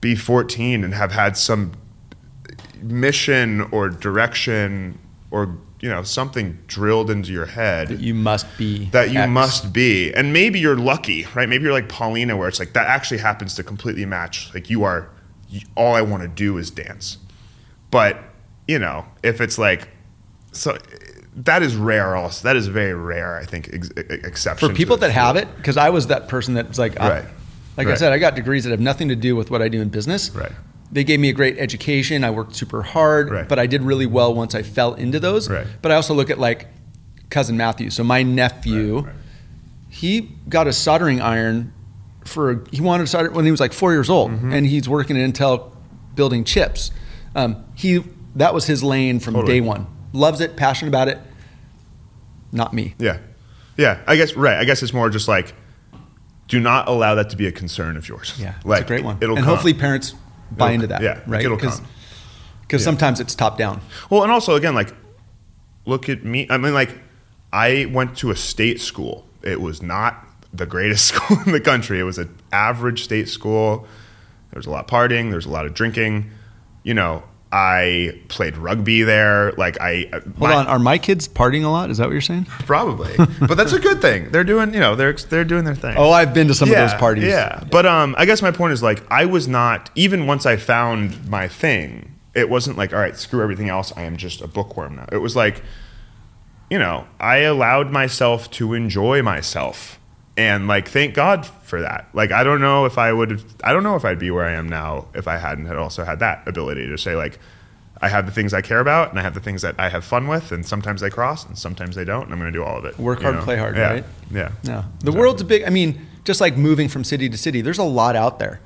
be 14 and have had some mission or direction or you know something drilled into your head that you must be that you X. must be and maybe you're lucky right maybe you're like paulina where it's like that actually happens to completely match like you are all i want to do is dance but you know if it's like so that is rare also that is very rare i think ex- ex- exception for people that have it because i was that person that's like I- Right. Like i said i got degrees that have nothing to do with what i do in business Right. they gave me a great education i worked super hard Right. but i did really well once i fell into those Right. but i also look at like cousin matthew so my nephew Right, right. he got a soldering iron for he wanted to solder when he was like four years old Mm-hmm. and he's working at intel building chips um, he that was his lane from Totally. day one loves it passionate about it not me Yeah. Yeah. I guess, right. I guess it's more just like, do not allow that to be a concern of yours. Yeah, Like, it's a great one. It'll and come. hopefully parents buy It'll- into that. yeah, right. it'll Because come. because Yeah. sometimes it's top down. Well, and also, again, like, look at me. I mean, like, I went to a state school. It was not the greatest school in the country. It was an average state school. There was a lot of partying. There was a lot of drinking. You know, I played rugby there. Like, I. Hold on, are my kids partying a lot? Is that what you're saying? Probably. but that's a good thing. They're doing, you know, they're, they're doing their thing. Oh, I've been to some of those parties. Yeah, but um, I guess my point is like I was not even once I found my thing. It wasn't like all right, screw everything else. I am just a bookworm now. It was like, you know, I allowed myself to enjoy myself, and like thank God for that. Like I don't know if I would. I don't know if I'd be where I am now if I hadn't had also had that ability to say like. I have the things I care about, and I have the things that I have fun with, and sometimes they cross, and sometimes they don't, and I'm going to do all of it. Work hard, know? play hard, Yeah. right? Yeah. No, the world's a big. I mean, just like moving from city to city, there's a lot out there,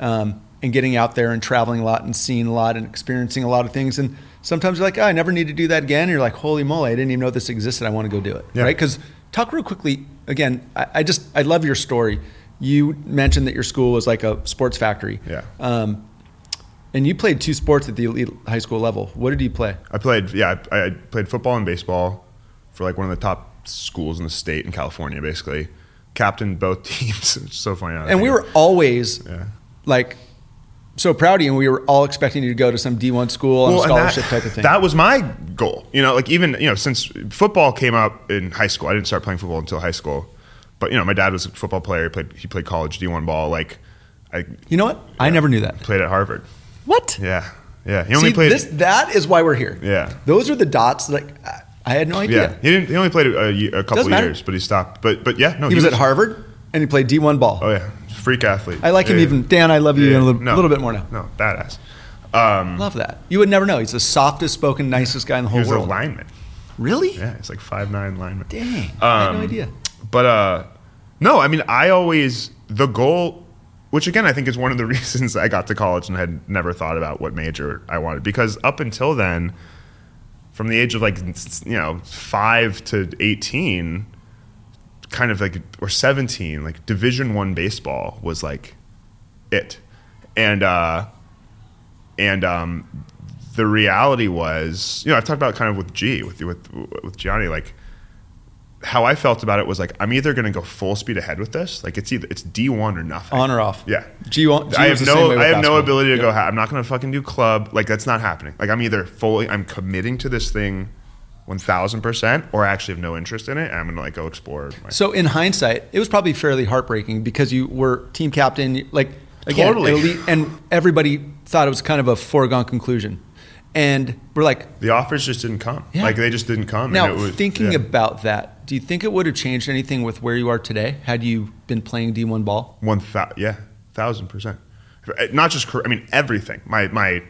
um, and getting out there and traveling a lot and seeing a lot and experiencing a lot of things. And sometimes you're like, oh, I never need to do that again. And you're like, holy moly, I didn't even know this existed. I want to go do it, Yeah. right? Because talk real quickly again. I, I just I love your story. You mentioned that your school was like a sports factory. Yeah. Um, and you played two sports at the elite high school level. What did you play? I played, yeah, I, I played football and baseball for like one of the top schools in the state in California, basically. Captained both teams. it's so funny. now that I And we were always Yeah. like so proud of you, and we were all expecting you to go to some D1 school on a and scholarship that, type of thing. That was my goal. You know, like even, you know, since football came up in high school, I didn't start playing football until high school. But, you know, my dad was a football player. He played, he played college D1 ball. Like, I you know what? I never knew that. played at Harvard. What? Yeah. Yeah. He only See, played. this, that is why we're here. Yeah. Those are the dots that I, I had no yeah. idea. He didn't, he only played a, a couple years, but he stopped. But, but yeah, no, He was at Harvard and he played D1 ball. Oh, yeah. Freak athlete. I like him Yeah. even. Dan, I love you Yeah. a little, No. little bit more now. No, badass. Um, Love that. You would never know. He's the softest spoken, nicest guy in the he whole was a world. lineman. Really? Yeah, he's like five nine lineman. Dang. I had no Um, idea. But uh, no, I mean, I always the goal which again I think is one of the reasons I got to college and had never thought about what major I wanted because up until then, from the age of like you know five to eighteen, kind of like or seventeen, like Division One baseball was like it, and uh, and um, the reality was you know I've talked about kind of with G with with with Gianni like how I felt about it was like I'm either going to go full speed ahead with this, like it's either it's D one or nothing, on or off. Yeah, G, G I have no I have no ability to Yep. go. Ha- I'm not going to fucking do club. Like that's not happening. Like I'm either fully I'm committing to this thing, one thousand percent, or I actually have no interest in it. And I'm going to like go explore. My, So in hindsight, it was probably fairly heartbreaking because you were team captain, like again, Totally. elite, and everybody thought it was kind of a foregone conclusion, and we're like, the offers just didn't come. Yeah. Like they just didn't come. now and it was, thinking yeah. about that, do you think it would have changed anything with where you are today had you been playing D1 ball? One yeah, thousand percent. Not just career, I mean everything. My my,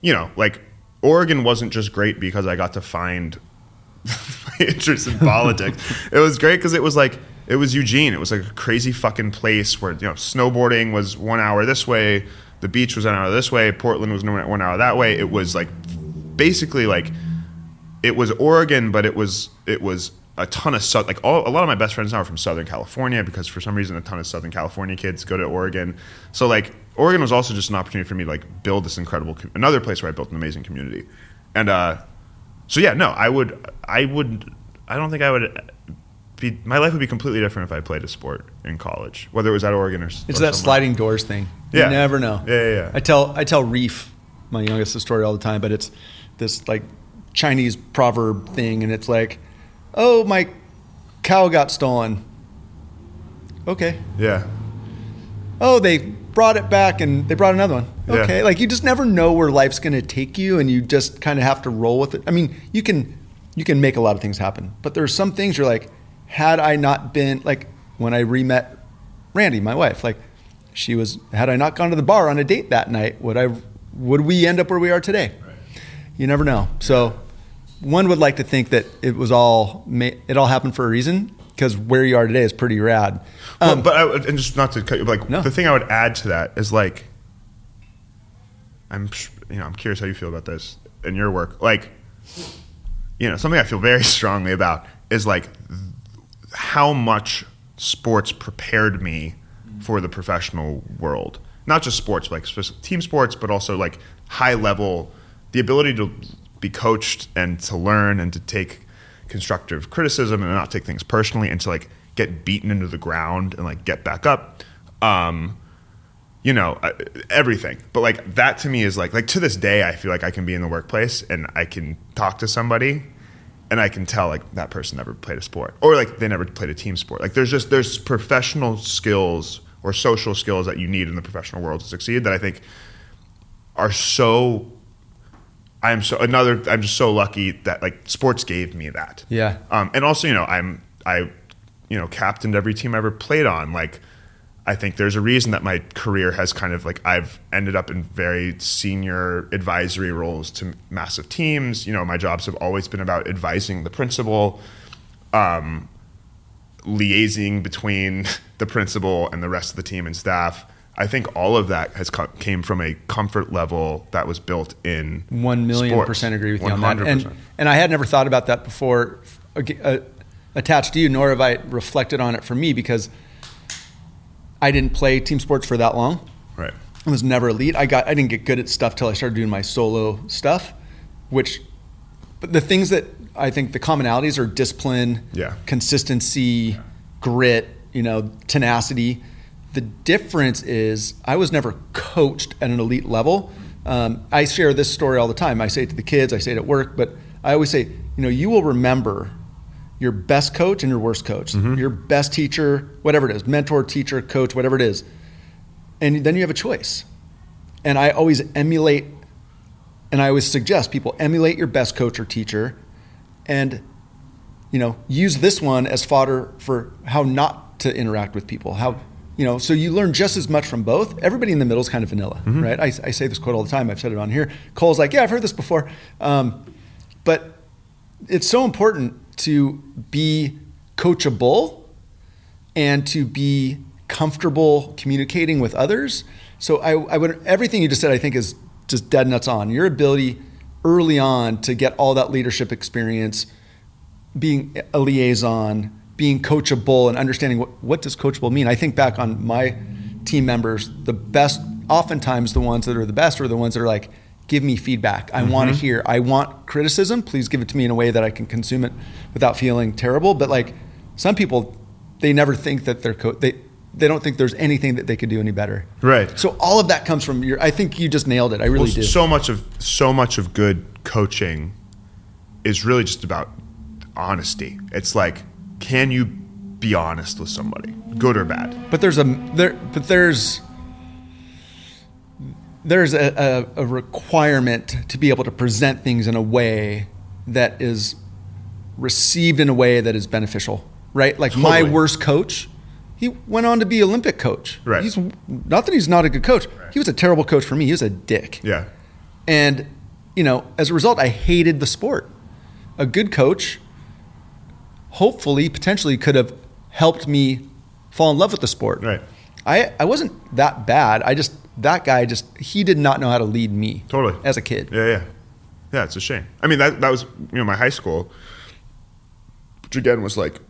you know, like Oregon wasn't just great because I got to find my interest in politics. it was great because it was like it was Eugene. It was like a crazy fucking place where you know snowboarding was one hour this way, the beach was an hour this way, Portland was one hour that way. It was like basically like it was Oregon, but it was it was a ton of like all, a lot of my best friends now are from Southern California because for some reason a ton of Southern California kids go to Oregon. So like Oregon was also just an opportunity for me to like build this incredible com- another place where I built an amazing community, and uh, so yeah, no, I would I would I don't think I would be my life would be completely different if I played a sport in college, whether it was at Oregon or It's or that somewhere. sliding doors thing. You Yeah. never know. Yeah, yeah, yeah. I tell I tell Reef, my youngest, the story all the time, but it's this like Chinese proverb thing, and it's like, "Oh, my cow got stolen." Okay. Yeah, Oh, they brought it back, and they brought another one. Yeah. Okay. Like you just never know where life's going to take you, and you just kind of have to roll with it. I mean, you can you can make a lot of things happen, but there's some things you're like, had I not been like when I re-met Randy, my wife, like she was had I not gone to the bar on a date that night, would I would we end up where we are today? You never know. So one would like to think that it was all it all happened for a reason because where you are today is pretty rad. Well, um, but I, would- and just not to cut you, like No. the thing I would add to that is like, I'm you know I'm curious how you feel about this in your work. Like, you know, something I feel very strongly about is like th- how much sports prepared me for the professional world. Not just sports, like team sports, but also like high level, the ability to be coached and to learn and to take constructive criticism and not take things personally and to like get beaten into the ground and like get back up. Um, you know uh, everything but like that to me is like like to this day i feel like i can be in the workplace and i can talk to somebody and i can tell like that person never played a sport or like they never played a team sport like there's just there's professional skills or social skills that you need in the professional world to succeed that i think are so i'm so another i'm just so lucky that like sports gave me that Yeah. um, and also you know i'm i you know captained every team i ever played on like I think there's a reason that my career has kind of like I've ended up in very senior advisory roles to massive teams. You know, my jobs have always been about advising the principal, um, liaising between the principal and the rest of the team and staff. I think all of that has co- came from a comfort level that was built in One million sports. percent agree with you on that. And and I had never thought about that before, uh, attached to you, nor have I reflected on it for me because I didn't play team sports for that long. right. I was never elite. I got I didn't get good at stuff till I started doing my solo stuff, which but the things that I think the commonalities are discipline, Yeah. consistency, grit, you know, tenacity. The difference is I was never coached at an elite level. Um, I share this story all the time. I say it to the kids, I say it at work, but I always say, you know, you will remember your best coach and your worst coach, your best teacher, whatever it is, mentor, teacher, coach, whatever it is. And then you have a choice. And I always emulate, and I always suggest people emulate your best coach or teacher and you know use this one as fodder for how not to interact with people how you know so you learn just as much from both. Everybody in the middle is kind of vanilla right? I, I say this quote all the time. I've said it on here. Cole's like yeah i've heard this before. Um, but it's so important to be coachable and to be comfortable communicating with others. So I, I would everything you just said I think is just dead nuts on. Your ability early on to get all that leadership experience, being a liaison, being coachable, and understanding what what does coachable mean. I think back on my team members, the best, oftentimes the ones that are the best are the ones that are like, give me feedback. I mm-hmm. want to hear. I want criticism. Please give it to me in a way that I can consume it without feeling terrible. But like some people, they never think that they're co- they they don't think there's anything that they could do any better. Right. So all of that comes from your. I think you just nailed it. I really well, do. So much of so much of good coaching is really just about honesty. It's like, can you be honest with somebody, good or bad? But there's a there. But there's there's a, a, a requirement to be able to present things in a way that is received in a way that is beneficial, right? Like totally. my worst coach he went on to be Olympic coach. Right. He's not that he's not a good coach. Right. He was a terrible coach for me. He was a dick. Yeah. And you know, as a result, I hated the sport. A good coach, hopefully, potentially, could have helped me fall in love with the sport. Right. I I wasn't that bad. I just that guy just he did not know how to lead me. Totally. As a kid. Yeah, yeah. Yeah, it's a shame. I mean, that that was you know my high school, which again was like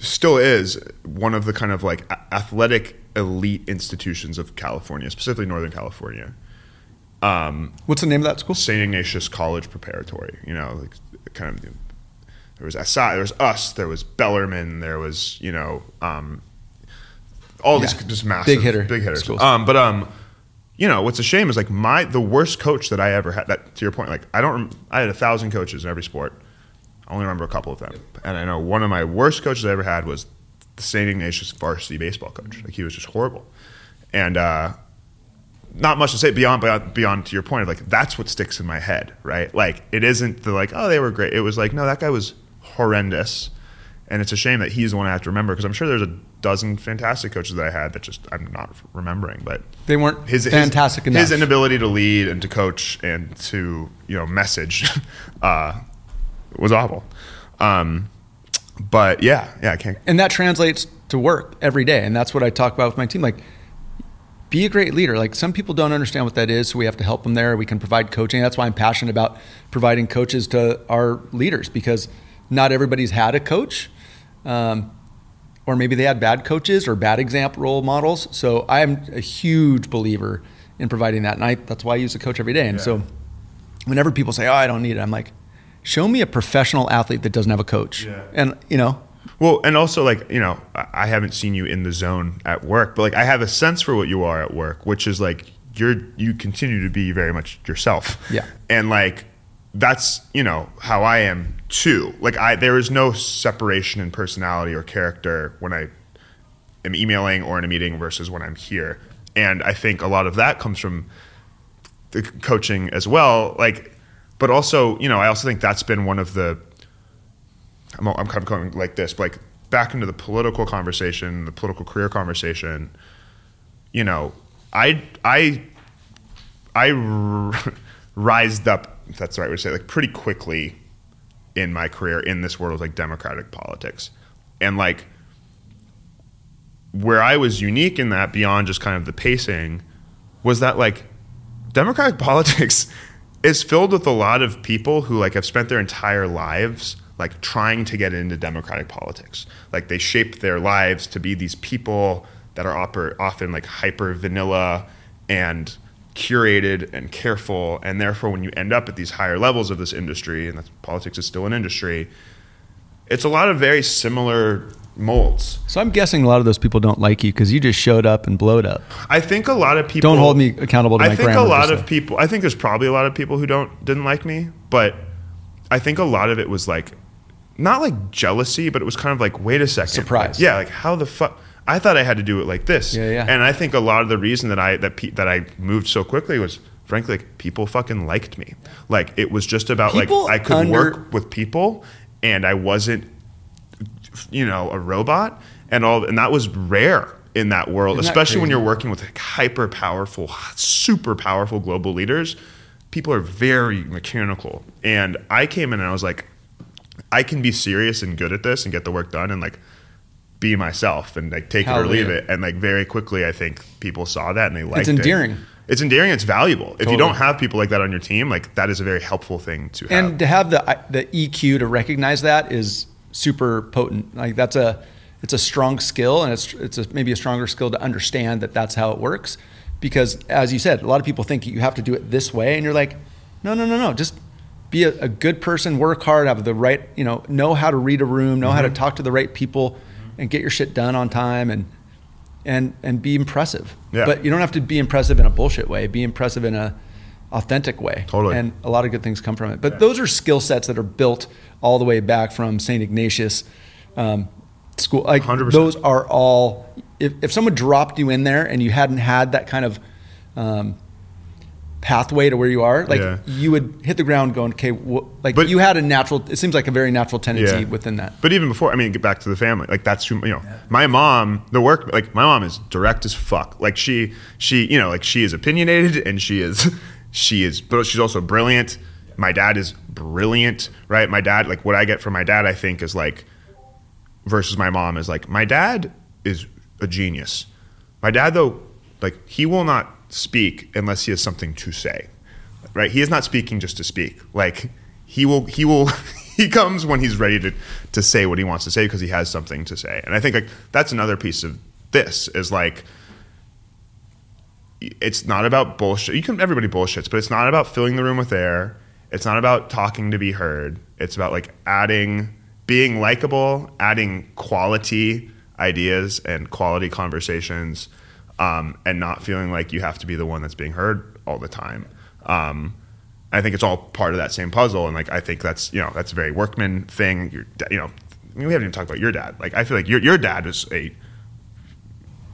still is one of the kind of like athletic elite institutions of California, specifically Northern California. Um, What's the name of that school? St. Ignatius College Preparatory. You know, like kind of there was SI, there was us, there was Bellarmine, there was you know um, all yeah. these just massive big hitter big hitters. Um, but um, you know what's a shame is like my the worst coach that I ever had. That to your point, like I don't I had a thousand coaches in every sport. I only remember a couple of them. And I know one of my worst coaches I ever had was the St. Ignatius varsity baseball coach. Like he was just horrible. And uh, not much to say beyond, beyond beyond to your point of like that's what sticks in my head, right? Like it isn't the like oh they were great. It was like no that guy was horrendous, and it's a shame that he's the one I have to remember because I'm sure there's a dozen fantastic coaches that I had that just I'm not remembering, but they weren't his fantastic his, enough. His inability to lead and to coach and to you know message uh, was awful. Um, but yeah, yeah, I can't. And that translates to work every day, and that's what I talk about with my team. Like, be a great leader. Like some people don't understand what that is, so we have to help them there. We can provide coaching. That's why I'm passionate about providing coaches to our leaders because not everybody's had a coach, um, or maybe they had bad coaches or bad example role models. So I am a huge believer in providing that, and I, that's why I use a coach every day. And yeah. so whenever people say, "Oh, I don't need it," I'm like, show me a professional athlete that doesn't have a coach. Yeah. And, you know, well, and also like, you know, I haven't seen you in the zone at work, but like I have a sense for what you are at work, which is like you're you continue to be very much yourself. Yeah. And like that's, you know, how I am too. Like I there is no separation in personality or character when I am emailing or in a meeting versus when I'm here. And I think a lot of that comes from the coaching as well. Like but also, you know, I also think that's been one of the. I'm, I'm kind of going like this, like back into the political conversation, the political career conversation. You know, I I I r- rised up. If that's the right way to say, it, like pretty quickly in my career in this world of like democratic politics, and like where I was unique in that beyond just kind of the pacing was that like democratic politics is filled with a lot of people who like have spent their entire lives like trying to get into democratic politics. Like they shape their lives to be these people that are often like hyper vanilla and curated and careful and therefore when you end up at these higher levels of this industry and politics is still an industry it's a lot of very similar molds. So I'm guessing a lot of those people don't like you because you just showed up and blowed up. I think a lot of people don't hold me accountable to I my think a lot of people. I think there's probably a lot of people who don't didn't like me, but I think a lot of it was like not like jealousy, but it was kind of like wait a second, surprise. Like, yeah, like how the fuck. I thought I had to do it like this. Yeah, yeah. And I think a lot of the reason that I that pe- that I moved so quickly was frankly like people fucking liked me. Like it was just about people like I could under- work with people and I wasn't you know a robot and all and that was rare in that world Isn't especially that when you're working with like hyper powerful super powerful global leaders people are very mechanical and i came in and i was like i can be serious and good at this and get the work done and like be myself and like take it or leave it. And like very quickly, I think people saw that and they liked It's it. endearing. It's endearing. It's valuable. If you don't have people like that on your team, like that is a very helpful thing to have. and to have the the EQ to recognize that is super potent. Like that's a it's a strong skill, and it's it's a, maybe a stronger skill to understand that that's how it works. Because as you said, a lot of people think you have to do it this way, and you're like, no, no, no, no, just be a, a good person, work hard, have the right, you know, know how to read a room, know how Mm-hmm. to talk to the right people, and get your shit done on time, and and and be impressive. Yeah. But you don't have to be impressive in a bullshit way. Be impressive in a authentic way. Totally. And a lot of good things come from it. But those are skill sets that are built all the way back from St. Ignatius um, school. Like 100%. those are all. If, if someone dropped you in there and you hadn't had that kind of um, pathway to where you are, like Yeah. you would hit the ground going, okay, wh- like But- you had a natural. It seems like a very natural tendency Yeah. within that. But even before, I mean, get back to the family. Like that's who you know. My mom, the work, like my mom is direct as fuck. Like she, she, you know, like she is opinionated and she is, she is, but she's also brilliant. My dad is brilliant, right? My dad, like what I get from my dad, I think is like, versus my mom is like, my dad is a genius. My dad though, like he will not speak unless he has something to say right? He is not speaking just to speak. Like he will he will he comes when he's ready to to say what he wants to say because he has something to say. And i think like that's another piece of this is like it's not about bullshit. You can everybody bullshits but it's not about filling the room with air. It's not about talking to be heard. It's about like adding being likable adding quality ideas and quality conversations um, and not feeling like you have to be the one that's being heard all the time um, I think it's all part of that same puzzle, and like I think that's you know that's a very workman thing. Your you know, I mean, we haven't even talked about your dad. Like I feel like your your dad is a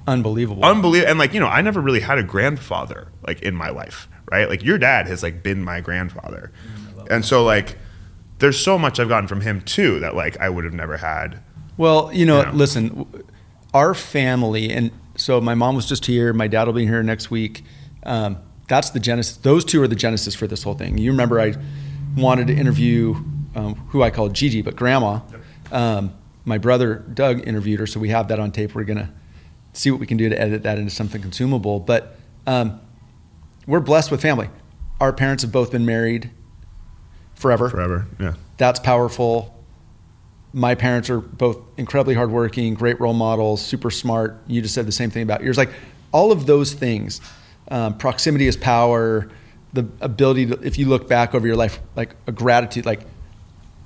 Unbelievable. unbelievable, and like you know, I never really had a grandfather like in my life, right? Like your dad has like been my grandfather, and so like there's so much I've gotten from him too that like I would have never had. Well, you know, Yeah. listen, our family, and so my mom was just here. My dad will be here next week. Um, that's the genesis. Those two are the genesis for this whole thing. You remember I wanted to interview um, who I called Gigi, but Grandma. Um, my brother Doug interviewed her, so we have that on tape. We're gonna see what we can do to edit that into something consumable. But um, we're blessed with family. Our parents have both been married forever Forever, yeah. that's powerful. My parents are both incredibly hardworking, great role models, super smart. You just said the same thing about yours. Like all of those things, um, proximity is power. The ability to, if you look back over your life, like a gratitude, like,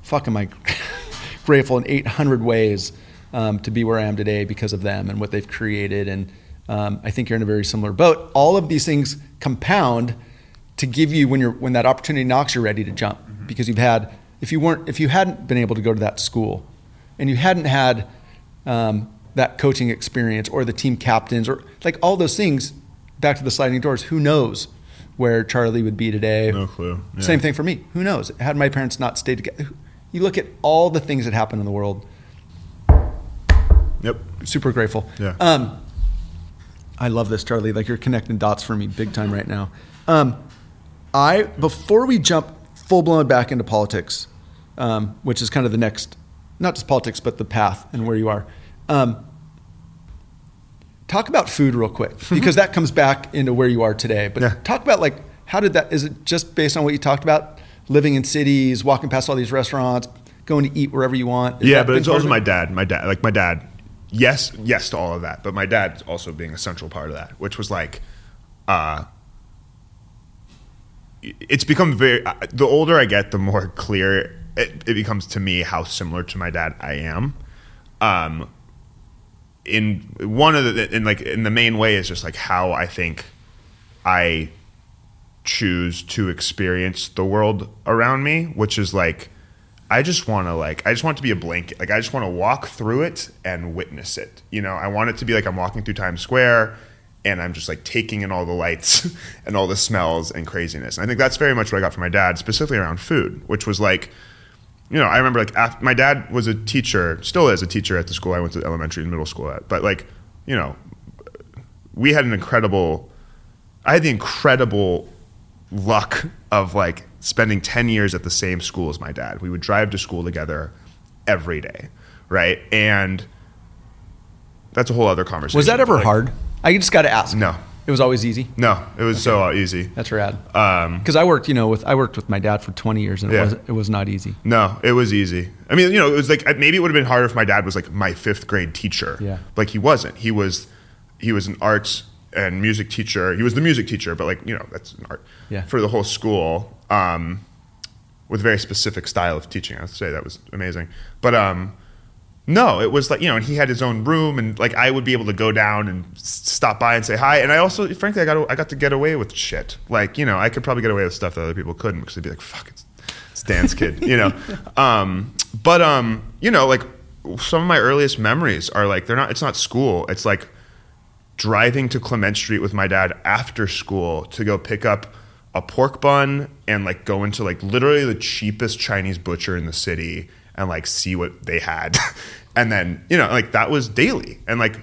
fuck, am I grateful in 800 ways um, to be where I am today because of them and what they've created. And um, I think you're in a very similar boat. All of these things compound to give you when you're when that opportunity knocks, you're ready to jump because you've had if you weren't if you hadn't been able to go to that school and you hadn't had um, that coaching experience or the team captains or like all those things back to the sliding doors who knows where charlie would be today No clue. Yeah. same thing for me who knows had my parents not stayed together you look at all the things that happen in the world Yep. super grateful Yeah. um, i love this charlie like you're connecting dots for me big time right now um, i before we jump full blown back into politics um, which is kind of the next not just politics but the path and where you are um, talk about food real quick because that comes back into where you are today but Yeah. talk about like how did that is it just based on what you talked about living in cities walking past all these restaurants going to eat wherever you want Is yeah, but it's also my dad. My dad, like my dad, yes, yes to all of that. But my dad also being a central part of that, which was like, uh, it's become very. uh, The older I get, the more clear it, it becomes to me how similar to my dad I am. Um, in one of the, in like in the main way is just like how I think I choose to experience the world around me, which is like I just want to like I just want to be a blanket. Like I just want to walk through it and witness it. You know, I want it to be like I'm walking through Times Square and I'm just like taking in all the lights and all the smells and craziness. And I think that's very much what I got from my dad, specifically around food, which was like you know, I remember like af my dad was a teacher, still is a teacher at the school I went to elementary and middle school at. But like, you know, we had an incredible I had the incredible luck of like spending 10 years at the same school as my dad. We would drive to school together every day, right? And that's a whole other conversation. Was that ever Like, hard? I just got to ask. No. It was always easy. No, it was so uh, easy. That's rad. Um, Because I worked, you know, with I worked with my dad for 20 years, and Yeah. it was it was not easy. No, it was easy. I mean, you know, it was like maybe it would have been harder if my dad was like my fifth grade teacher. Yeah. Like he wasn't. He was he was an arts and music teacher. He was the music teacher, but like, you know, that's an art Yeah. for the whole school. Um, with a very specific style of teaching. I'd say that was amazing. But um no, it was like, you know, and he had his own room and like I would be able to go down and stop by and say hi. And I also, frankly, I got, I got to get away with shit. Like, you know, I could probably get away with stuff that other people couldn't because they'd be like, fuck, it's, it's Dan's kid, you know? Um, but, um, you know, like some of my earliest memories are like, they're not, it's not school. It's like driving to Clement Street with my dad after school to go pick up a pork bun and like go into like literally the cheapest Chinese butcher in the city and like see what they had. and then, you know, like that was daily. And like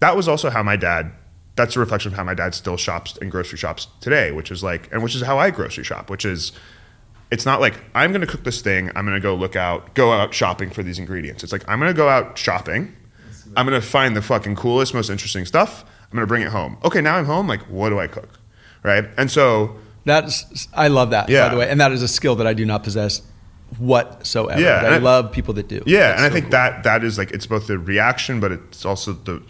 that was also how my dad that's a reflection of how my dad still shops in grocery shops today, which is like and which is how I grocery shop, which is it's not like I'm going to cook this thing, I'm going to go look out, go out shopping for these ingredients. It's like I'm going to go out shopping. I'm going to find the fucking coolest, most interesting stuff. I'm going to bring it home. Okay, now I'm home, like what do I cook? Right? And so That's I love that Yeah. by the way, and that is a skill that I do not possess whatsoever. Yeah, but I, I- love people that do. Yeah, That's and I think cool. that that is like it's both the reaction, but it's also the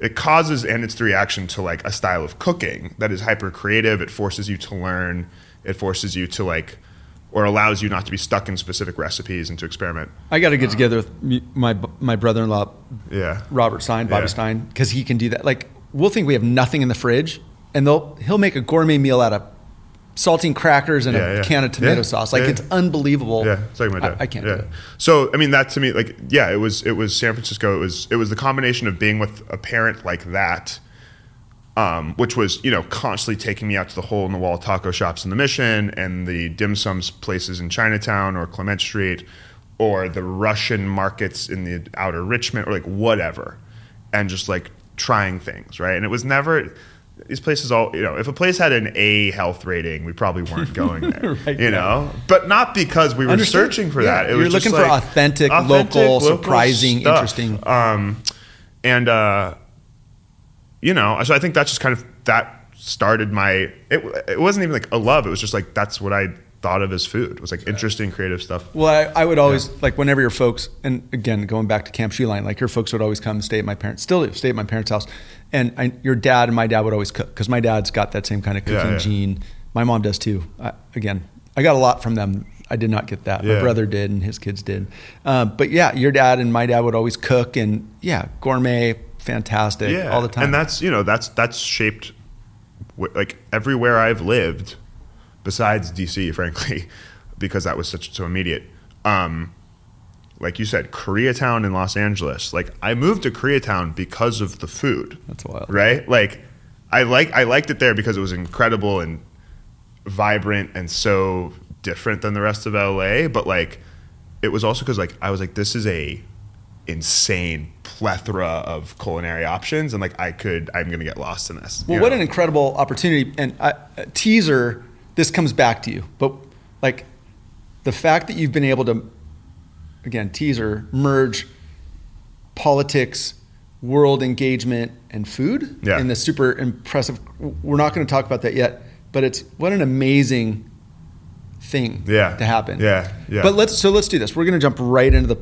it causes and it's the reaction to like a style of cooking that is hyper creative. It forces you to learn. It forces you to like or allows you not to be stuck in specific recipes and to experiment. I got to get uh, together with me- my my brother-in-law Yeah. Robert Stein, Bobby Yeah. Stein, because he can do that. Like we'll think we have nothing in the fridge, and they'll he'll make a gourmet meal out of saltine crackers and Yeah, a yeah. can of tomato Yeah, sauce. Like it's unbelievable. Yeah, it's like my dad. I, I can't yeah. do it. So I mean, that to me, like, yeah, it was it was San Francisco. It was it was the combination of being with a parent like that, um, which was you know constantly taking me out to the hole in the wall taco shops in the Mission and the dim sums places in Chinatown or Clement Street, or the Russian markets in the outer Richmond or like whatever, and just like trying things right. And it was never. These places all, you know, if a place had an A health rating, we probably weren't going there, Right, you yeah. know, but not because we were Understood. searching for Yeah, that. It you're was just looking for like authentic, local, surprising, stuff. interesting. Um, and uh, you know, so I think that's just kind of that started my. It, it wasn't even like a love. It was just like that's what I thought of as food. It was like interesting, creative stuff. Well, I, I would always like whenever your folks, and again going back to Camp Shoe Line, like your folks would always come and stay at my parents, still stay at my parents' house, and I, your dad and my dad would always cook because my dad's got that same kind of cooking yeah. gene. My mom does too. I, again, I got a lot from them. I did not get that. My brother did, and his kids did. Um, but yeah, your dad and my dad would always cook, and yeah, gourmet, fantastic, Yeah, all the time. And that's you know that's that's shaped like everywhere I've lived, besides DC, frankly, because that was such so immediate. Um, like you said, Koreatown in Los Angeles. Like I moved to Koreatown because of the food. That's wild. right? Like I like I liked it there because it was incredible and vibrant and so different than the rest of LA. But like it was also because like I was like this is a insane plethora of culinary options and like I could I'm gonna get lost in this. Well, what know? an incredible opportunity and uh, a teaser. This comes back to you, but like the fact that you've been able to, again, teaser merge politics, world engagement, and food Yeah. in this super impressive. We're not going to talk about that yet, but it's what an amazing thing Yeah. to happen. Yeah, yeah. But let's so let's do this. We're going to jump right into the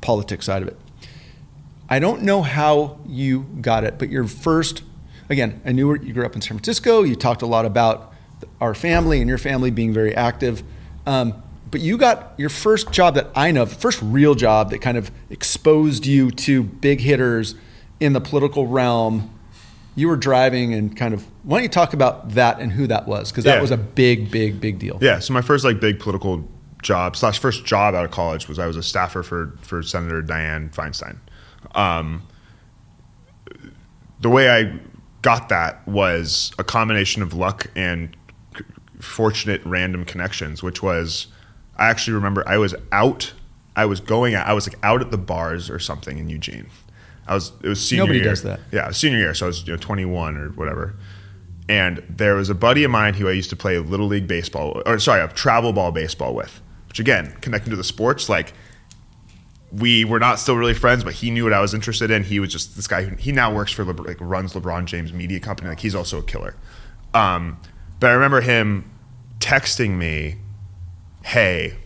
politics side of it. I don't know how you got it, but your first, again, I knew you grew up in San Francisco. You talked a lot about our family and your family being very active. Um, but you got your first job that I know, first real job that kind of exposed you to big hitters in the political realm. You were driving and kind of, why don't you talk about that and who that was? Because that Yeah. was a big, big, big deal. Yeah, so my first like big political job slash first job out of college was I was a staffer for for Senator Dianne Feinstein. Um, the way I got that was a combination of luck and fortunate random connections, which was I actually remember I was out, I was going out, I was like out at the bars or something in Eugene. I was it was senior Nobody year. does that. Yeah, senior year, so I was you know 21 or whatever. And there was a buddy of mine who I used to play little league baseball, or sorry, a travel ball baseball with. Which again, connecting to the sports, like we were not still really friends, but he knew what I was interested in. He was just this guy who he now works for Lebr- like runs LeBron James media company. Like he's also a killer. Um, but I remember him texting me, "Hey,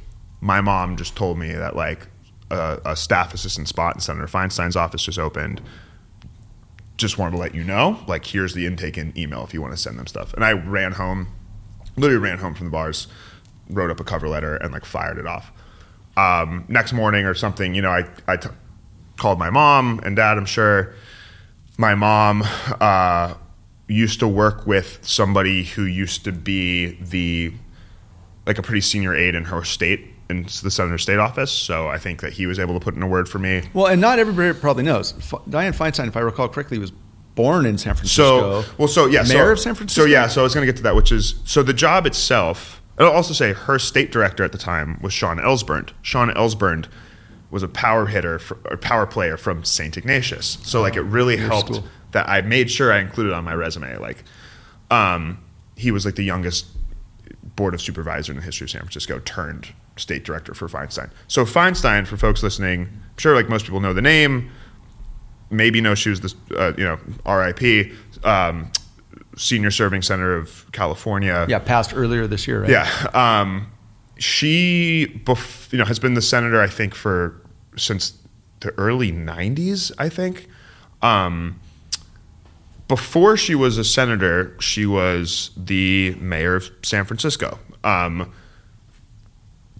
my mom just told me that like a, a staff assistant spot in Senator Feinstein's office just opened. Just wanted to let you know. Like here's the intake in email if you want to send them stuff." And I ran home, literally ran home from the bars, wrote up a cover letter, and like fired it off um, next morning or something, you know, I, I t- called my mom and dad, I'm sure. My mom uh, used to work with somebody who used to be the, like a pretty senior aide in her state, in the Senator State office. So I think that he was able to put in a word for me. Well, and not everybody probably knows. F- Dianne Feinstein, if I recall correctly, was born in San Francisco. So, well, so yeah, mayor so, of San Francisco. So yeah, so I was going to get to that, which is so the job itself. I'll also say her state director at the time was Sean Elsbernd. Sean Elsbernd was a power hitter for, or power player from St. Ignatius. So like it really helped school. That I made sure I included on my resume. Like um, he was like the youngest board of supervisor in the history of San Francisco turned state director for Feinstein. So Feinstein, for folks listening, I'm sure like most people know the name, maybe know she was the uh, you know R.I.P. Um, senior serving senator of California. yeah, passed earlier this year, right? Yeah. Um, she, bef- you know, has been the senator, I think, for since the early '90s. I think. Um, before she was a senator, she was the mayor of San Francisco. Um,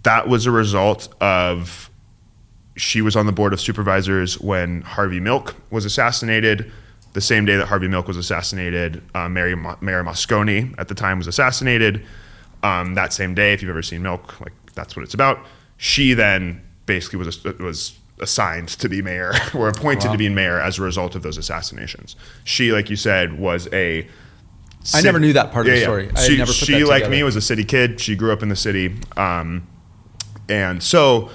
that was a result of she was on the board of supervisors when Harvey Milk was assassinated. The same day that Harvey Milk was assassinated, uh, Mary, Mayor Moscone at the time was assassinated. Um, that same day, if you've ever seen Milk, like that's what it's about. She then basically was was assigned to be mayor or appointed Wow. to be mayor as a result of those assassinations. She, like you said, was a I never knew that part of the story. I had she, never put she that like together. me, was a city kid. She grew up in the city, um, and so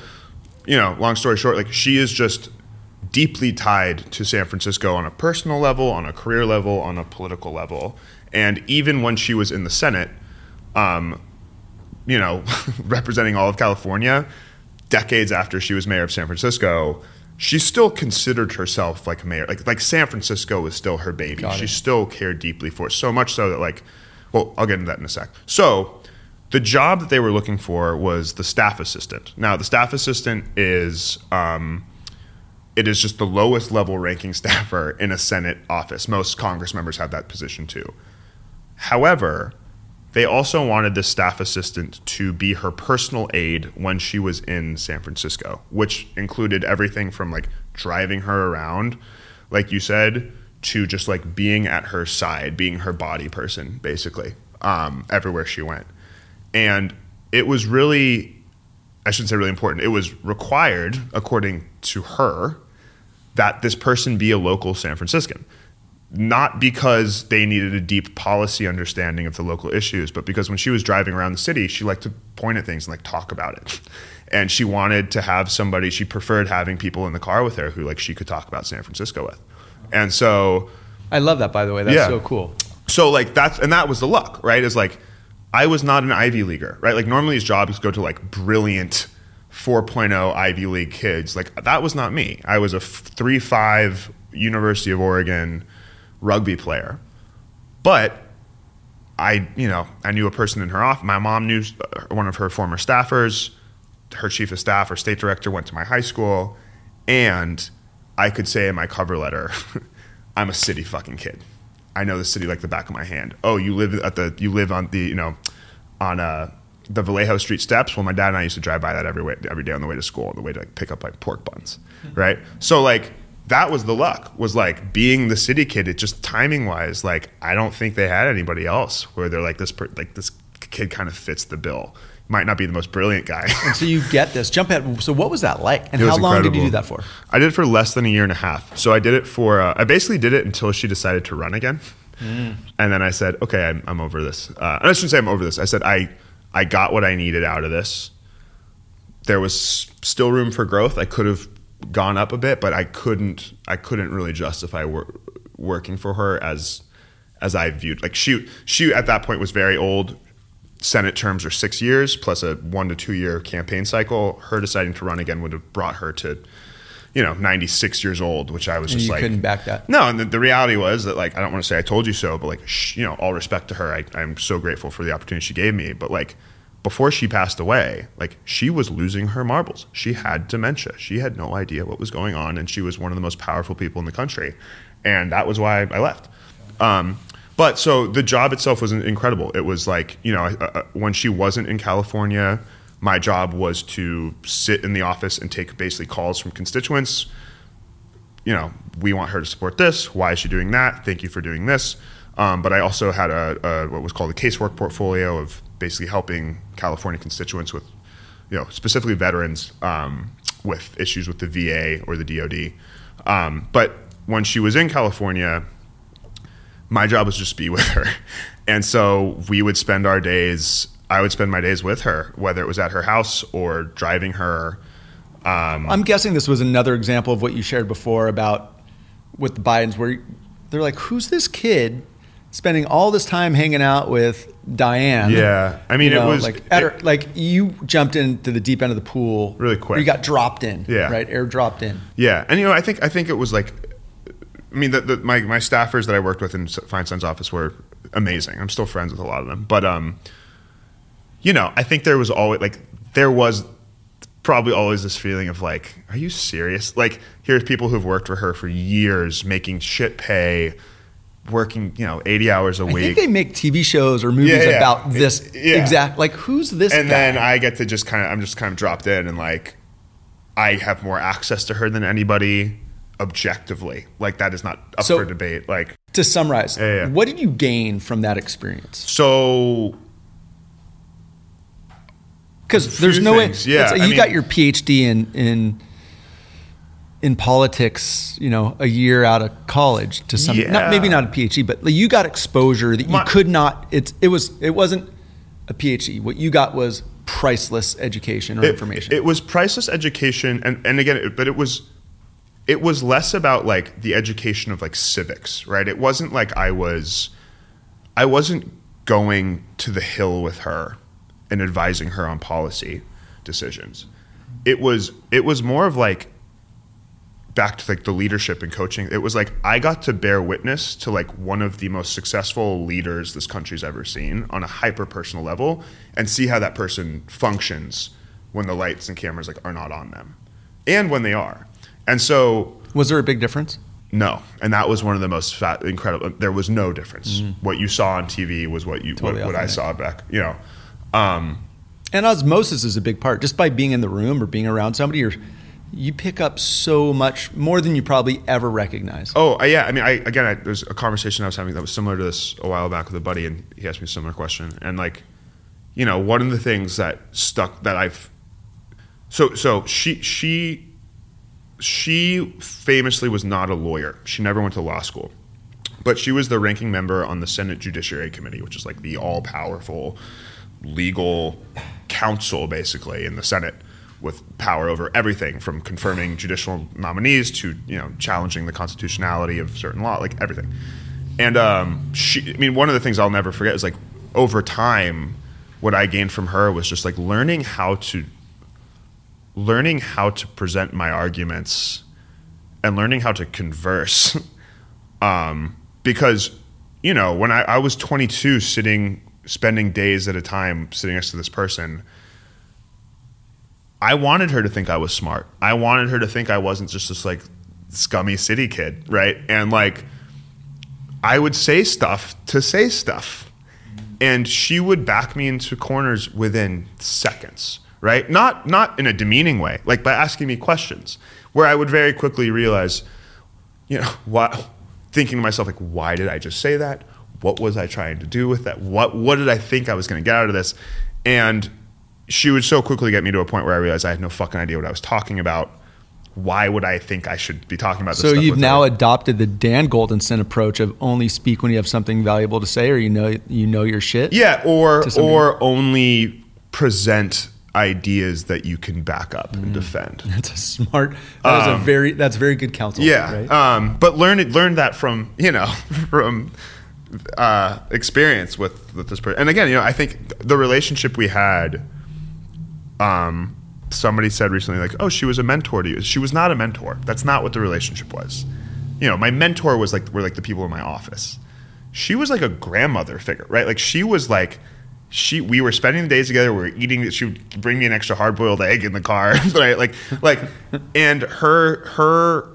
you know, long story short, like she is just deeply tied to San Francisco on a personal level, on a career level, on a political level, and even when she was in the Senate, um, you know, representing all of California, decades after she was mayor of San Francisco. She still considered herself like mayor, like like San Francisco was still her baby. Got She it. still cared deeply for it, so much so that like, well, I'll get into that in a sec. So, the job that they were looking for was the staff assistant. Now, the staff assistant is um, it is just the lowest level ranking staffer in a Senate office. Most Congress members have that position too. However, they also wanted this staff assistant to be her personal aide when she was in San Francisco, which included everything from like driving her around, like you said, to just like being at her side, being her body person, basically, um, everywhere she went. And it was really, I shouldn't say really important, it was required, according to her, that this person be a local San Franciscan. Not because they needed a deep policy understanding of the local issues, but because when she was driving around the city, she liked to point at things and like talk about it. And she wanted to have somebody, she preferred having people in the car with her who like she could talk about San Francisco with. And so I love that, by the way. That's Yeah. so cool. so like that's and that was the luck, right? Is like I was not an Ivy leaguer, right? Like normally these jobs go to like brilliant 4.0 Ivy League kids. Like that was not me. I was a 3-5 University of Oregon rugby player. But I, you know, I knew a person in her office. My mom knew uh, one of her former staffers. Her chief of staff or state director went to my high school, and I could say in my cover letter, "I'm a city fucking kid. I know the city like the back of my hand." Oh, you live at the you live on the you know on uh, the Vallejo Street steps. Well, my dad and I used to drive by that every way, every day on the way to school, on the way to like pick up like pork buns, right? So like that was the luck. Was like being the city kid. It just timing wise, like I don't think they had anybody else where they're like this per, like this kid kind of fits the bill. Might not be the most brilliant guy. And so you get this. Jump ahead. So what was that like? And It how long did you do that for? I did it for less than a year and a half. So I did it for, uh, I basically did it until she decided to run again. And then I said, okay, I'm, I'm over this. Uh, I shouldn't say I'm over this. I said, I, I got what I needed out of this. There was still room for growth. I could have gone up a bit, but I couldn't, I couldn't really justify wor- working for her as, as I viewed, like she, she at that point was very old. Senate terms are six years plus a one to two year campaign cycle. Her deciding to run again would have brought her to, you know, 96 years old, which I was And just you like, couldn't back that. no, and the, the reality was that like I don't want to say I told you so, but like sh- you know, all respect to her, I, I'm so grateful for the opportunity she gave me. But like before she passed away, like she was losing her marbles. She had dementia. She had no idea what was going on, and she was one of the most powerful people in the country, and that was why I left. Um, but so the job itself was incredible. It was like you know uh, uh, when she wasn't in California. My job was to sit in the office and take basically calls from constituents, you know, we want her to support this. Why is she doing that? Thank you for doing this. Um, but I also had a, a what was called a casework portfolio of basically helping California constituents with, you know, specifically veterans um, with issues with the VA or the DoD. Um, but when she was in California, my job was just to be with her, and so we would spend our days. I would spend my days with her, whether it was at her house or driving her. Um, I'm guessing this was another example of what you shared before about with the Bidens, where they're like, "Who's this kid spending all this time hanging out with Dianne?" Yeah, I mean, You it was- like it- her, like you jumped into the deep end of the pool Really quick. You got dropped in, Yeah. right, air dropped in. Yeah, and you know, I think I think it was like, I mean, the, the, my my staffers that I worked with in Feinstein's office were amazing. I'm still friends with a lot of them, but um, you know, I think there was always like there was probably always this feeling of like, are you serious? Like, here's people who've worked for her for years, making shit pay, working you know 80 hours a week. I think they make TV shows or movies Yeah, yeah. about this Yeah. exact. Like, who's this? and guy? then I get to just kind of I'm just kind of dropped in and like I have more access to her than anybody objectively. Like that is not up So- for debate. Like to summarize, Yeah, what did you gain from that experience? so Because there's no things, way. yeah, it's- I you mean- got your PhD in in in politics, you know, a year out of college to some. Not, maybe not a PhD, but you got exposure that you My- could not. It's it was it wasn't a PhD. What you got was priceless education or it, information. it was priceless education and and again it, but it was it was less about like the education of like civics, right? It wasn't like I was I wasn't going to the hill with her and advising her on policy decisions. It was it was more of like back to like the leadership and coaching. It was like I got to bear witness to like one of the most successful leaders this country's ever seen on a hyper personal level and see how that person functions when the lights and cameras like are not on them and when they are. And so was there a big difference? no, and that was one of the most fat, incredible. There was no difference. What you saw on TV was what you Totally what, what I saw back. You know, um, And osmosis is a big part. Just by being in the room or being around somebody, you're, you pick up so much more than you probably ever recognize. oh uh, yeah. I mean, I again, I, there's a conversation I was having that was similar to this a while back with a buddy, and he asked me a similar question. And like, you know, one of the things that stuck that I've so so she she she famously was not a lawyer. She never went to law school. But she was the ranking member on the Senate Judiciary Committee, which is like the all powerful legal council, basically, in the Senate, with power over everything from confirming judicial nominees to you know challenging the constitutionality of certain law, like everything. And um, she, I mean, one of the things I'll never forget is like over time, what I gained from her was just like learning how to learning how to present my arguments and learning how to converse. um, because, you know, when I, I was 22, sitting, spending days at a time sitting next to this person, I wanted her to think I was smart. I wanted her to think I wasn't just this like scummy city kid, right? And like, I would say stuff to say stuff. And she would back me into corners within seconds, right? Not not in a demeaning way, like by asking me questions, where I would very quickly realize, you know, what thinking to myself like, why did I just say that? What was I trying to do with that? What what did I think I was going to get out of this? And she would so quickly get me to a point where I realized I had no fucking idea what I was talking about. Why would I think I should be talking about this? So stuff you've now her? adopted the Dan Goldensohn approach of only speak when you have something valuable to say, or you know you know your shit. Yeah, or or only present ideas that you can back up Mm. and defend. that's a smart. That was a very that's very good counsel. Um, Yeah, right? um, but learn it. Learn that from you know from uh, experience with with this person. And again, you know, I think the relationship we had. Um, somebody said recently, like, "Oh, she was a mentor to you." She was not a mentor. That's not what the relationship was. You know, my mentor was like were like the people in my office. She was like a grandmother figure, right? Like she was like she we were spending the days together. We were eating. She would bring me an extra hard boiled egg in the car, right? Like like, and her her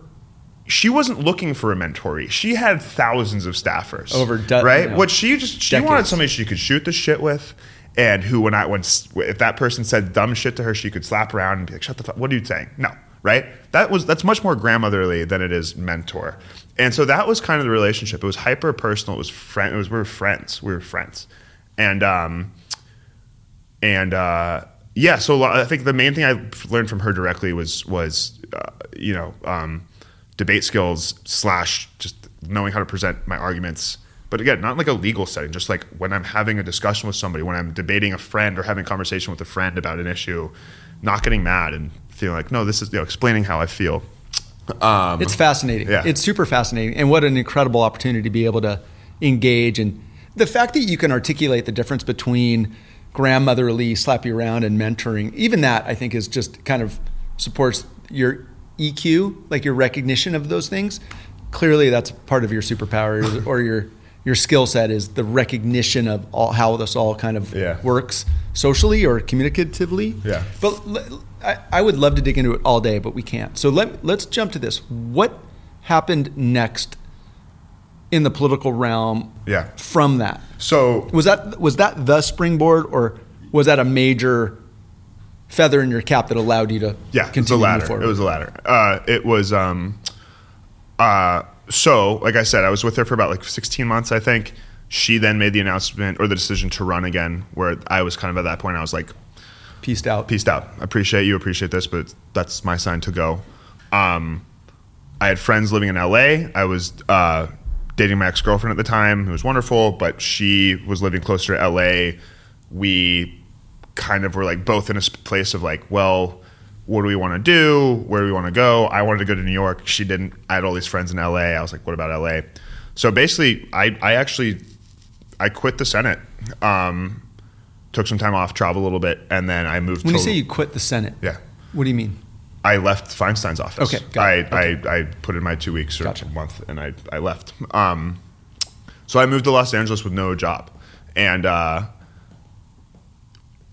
she wasn't looking for a mentoree. She had thousands of staffers Over de- right. you know, what she just she wanted somebody she could shoot the shit with, and who when I when if that person said dumb shit to her, she could slap around and be like, "Shut the fuck! What are you saying?" No, right? That was that's much more grandmotherly than it is mentor, and so that was kind of the relationship. It was hyper personal. It was friend. It was we were friends. We were friends, and um, and uh, yeah. So I think the main thing I learned from her directly was was uh, you know um, debate skills slash just knowing how to present my arguments. But again, not like a legal setting, just like when I'm having a discussion with somebody, when I'm debating a friend or having a conversation with a friend about an issue, not getting mad and feeling like, no, this is you know, explaining how I feel. Um, It's fascinating. Yeah. It's super fascinating. And what an incredible opportunity to be able to engage. And the fact that you can articulate the difference between grandmotherly, slap you around, and mentoring, even that I think is just kind of supports your EQ, like your recognition of those things. Clearly, that's part of your superpower or your your skill set is the recognition of all, how this all kind of Yeah. works socially or communicatively. Yeah. But l- I, I would love to dig into it all day, but we can't. So let let's jump to this. What happened next in the political realm Yeah. from that? So Was that was that the springboard, or was that a major feather in your cap that allowed you to Yeah, continue it was the continue to move latter. It was the latter. Uh, it was um, uh, so like I said, I was with her for about like 16 months, I think. She then made the announcement or the decision to run again. Where I was kind of at that point, I was like, pieced out. peaced out. I appreciate you, appreciate this, but that's my sign to go. Um, I had friends living in LA. I was uh, dating my ex girlfriend at the time, who was wonderful, but she was living closer to LA. We kind of were like both in a place of like, well, what do we want to do? Where do we want to go? I wanted to go to New York. She didn't. I had all these friends in LA. I was like, what about LA? So basically, I, I actually I quit the Senate. Um, took some time off, traveled a little bit, and then I moved. When to, you say you quit the Senate, yeah, what do you mean? I left Feinstein's office. Okay, got I, it. Okay. I, I put in my two weeks or Gotcha. a month, and I, I left. Um, so I moved to Los Angeles with no job, and uh,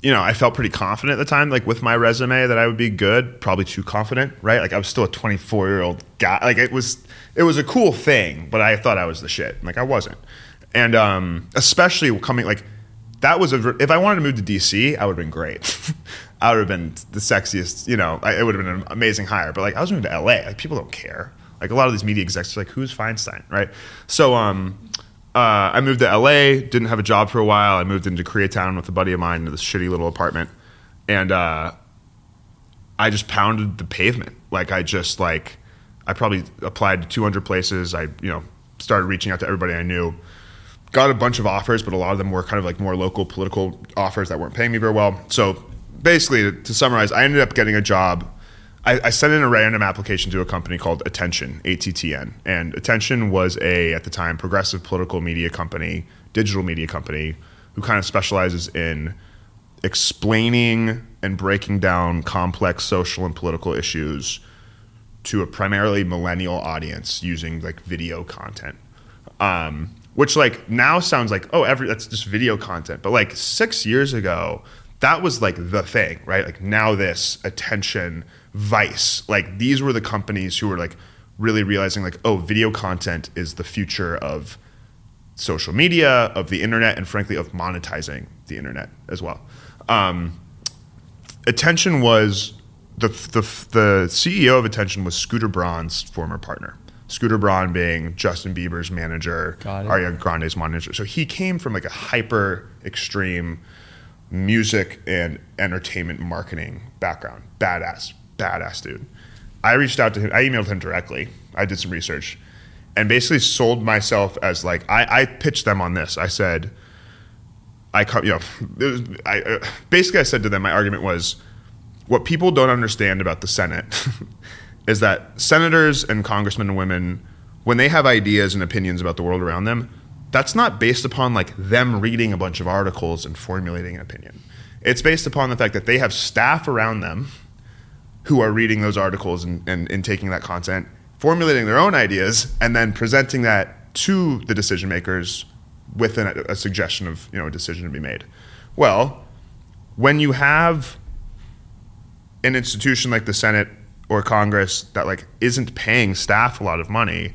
you know I felt pretty confident at the time, like with my resume, that I would be good. Probably too confident, right? Like I was still a 24 year old guy. Like it was it was a cool thing, but I thought I was the shit. Like I wasn't, and um, especially coming like that was a if I wanted to move to DC, I would have been great. I would have been the sexiest, you know, I, it would have been an amazing hire. But like I was moving to LA, like people don't care. Like a lot of these media execs are like, who's Feinstein, right? So um, uh, I moved to LA, didn't have a job for a while. I moved into Koreatown with a buddy of mine into this shitty little apartment, and uh, I just pounded the pavement. Like I just like I probably applied to 200 places. I you know started reaching out to everybody I knew. Got a bunch of offers, but a lot of them were kind of like more local political offers that weren't paying me very well. So basically, to summarize, I ended up getting a job. I, I sent in a random application to a company called Attention, ATTN, and Attention was a at the time progressive political media company, digital media company, who kind of specializes in explaining and breaking down complex social and political issues to a primarily millennial audience using like video content. Um, which like now sounds like oh every that's just video content, but like six years ago that was like the thing, right? Like NowThis attention, Vice, like these were the companies who were like really realizing like oh video content is the future of social media, of the internet, and frankly of monetizing the internet as well. Um, Attention was the, the the CEO of Attention was Scooter Braun's former partner. Scooter Braun being Justin Bieber's manager. Ariana Grande's manager. So he came from like a hyper extreme music and entertainment marketing background. Badass, badass dude. I reached out to him. I emailed him directly. I did some research and basically sold myself as like I, I pitched them on this. I said, I you know, was, I uh, basically I said to them my argument was what people don't understand about the Senate is that senators and congressmen and women when they have ideas and opinions about the world around them that's not based upon like them reading a bunch of articles and formulating an opinion. It's based upon the fact that they have staff around them who are reading those articles and, and, and taking that content, formulating their own ideas, and then presenting that to the decision makers with an, a suggestion of you know a decision to be made. Well, when you have an institution like the Senate or Congress that like isn't paying staff a lot of money,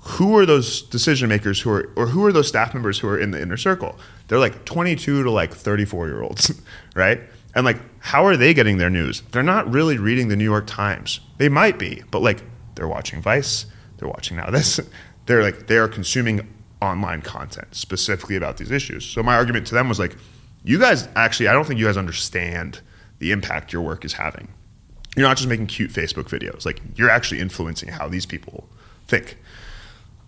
who are those decision makers who are or who are those staff members who are in the inner circle? They're like 22 to like 34 year olds, right? And like how are they getting their news? They're not really reading the New York Times. They might be, but like they're watching Vice, they're watching NowThis. They're like they're consuming online content specifically about these issues. So my argument to them was like you guys actually I don't think you guys understand the impact your work is having. You're not just making cute Facebook videos. Like you're actually influencing how these people think.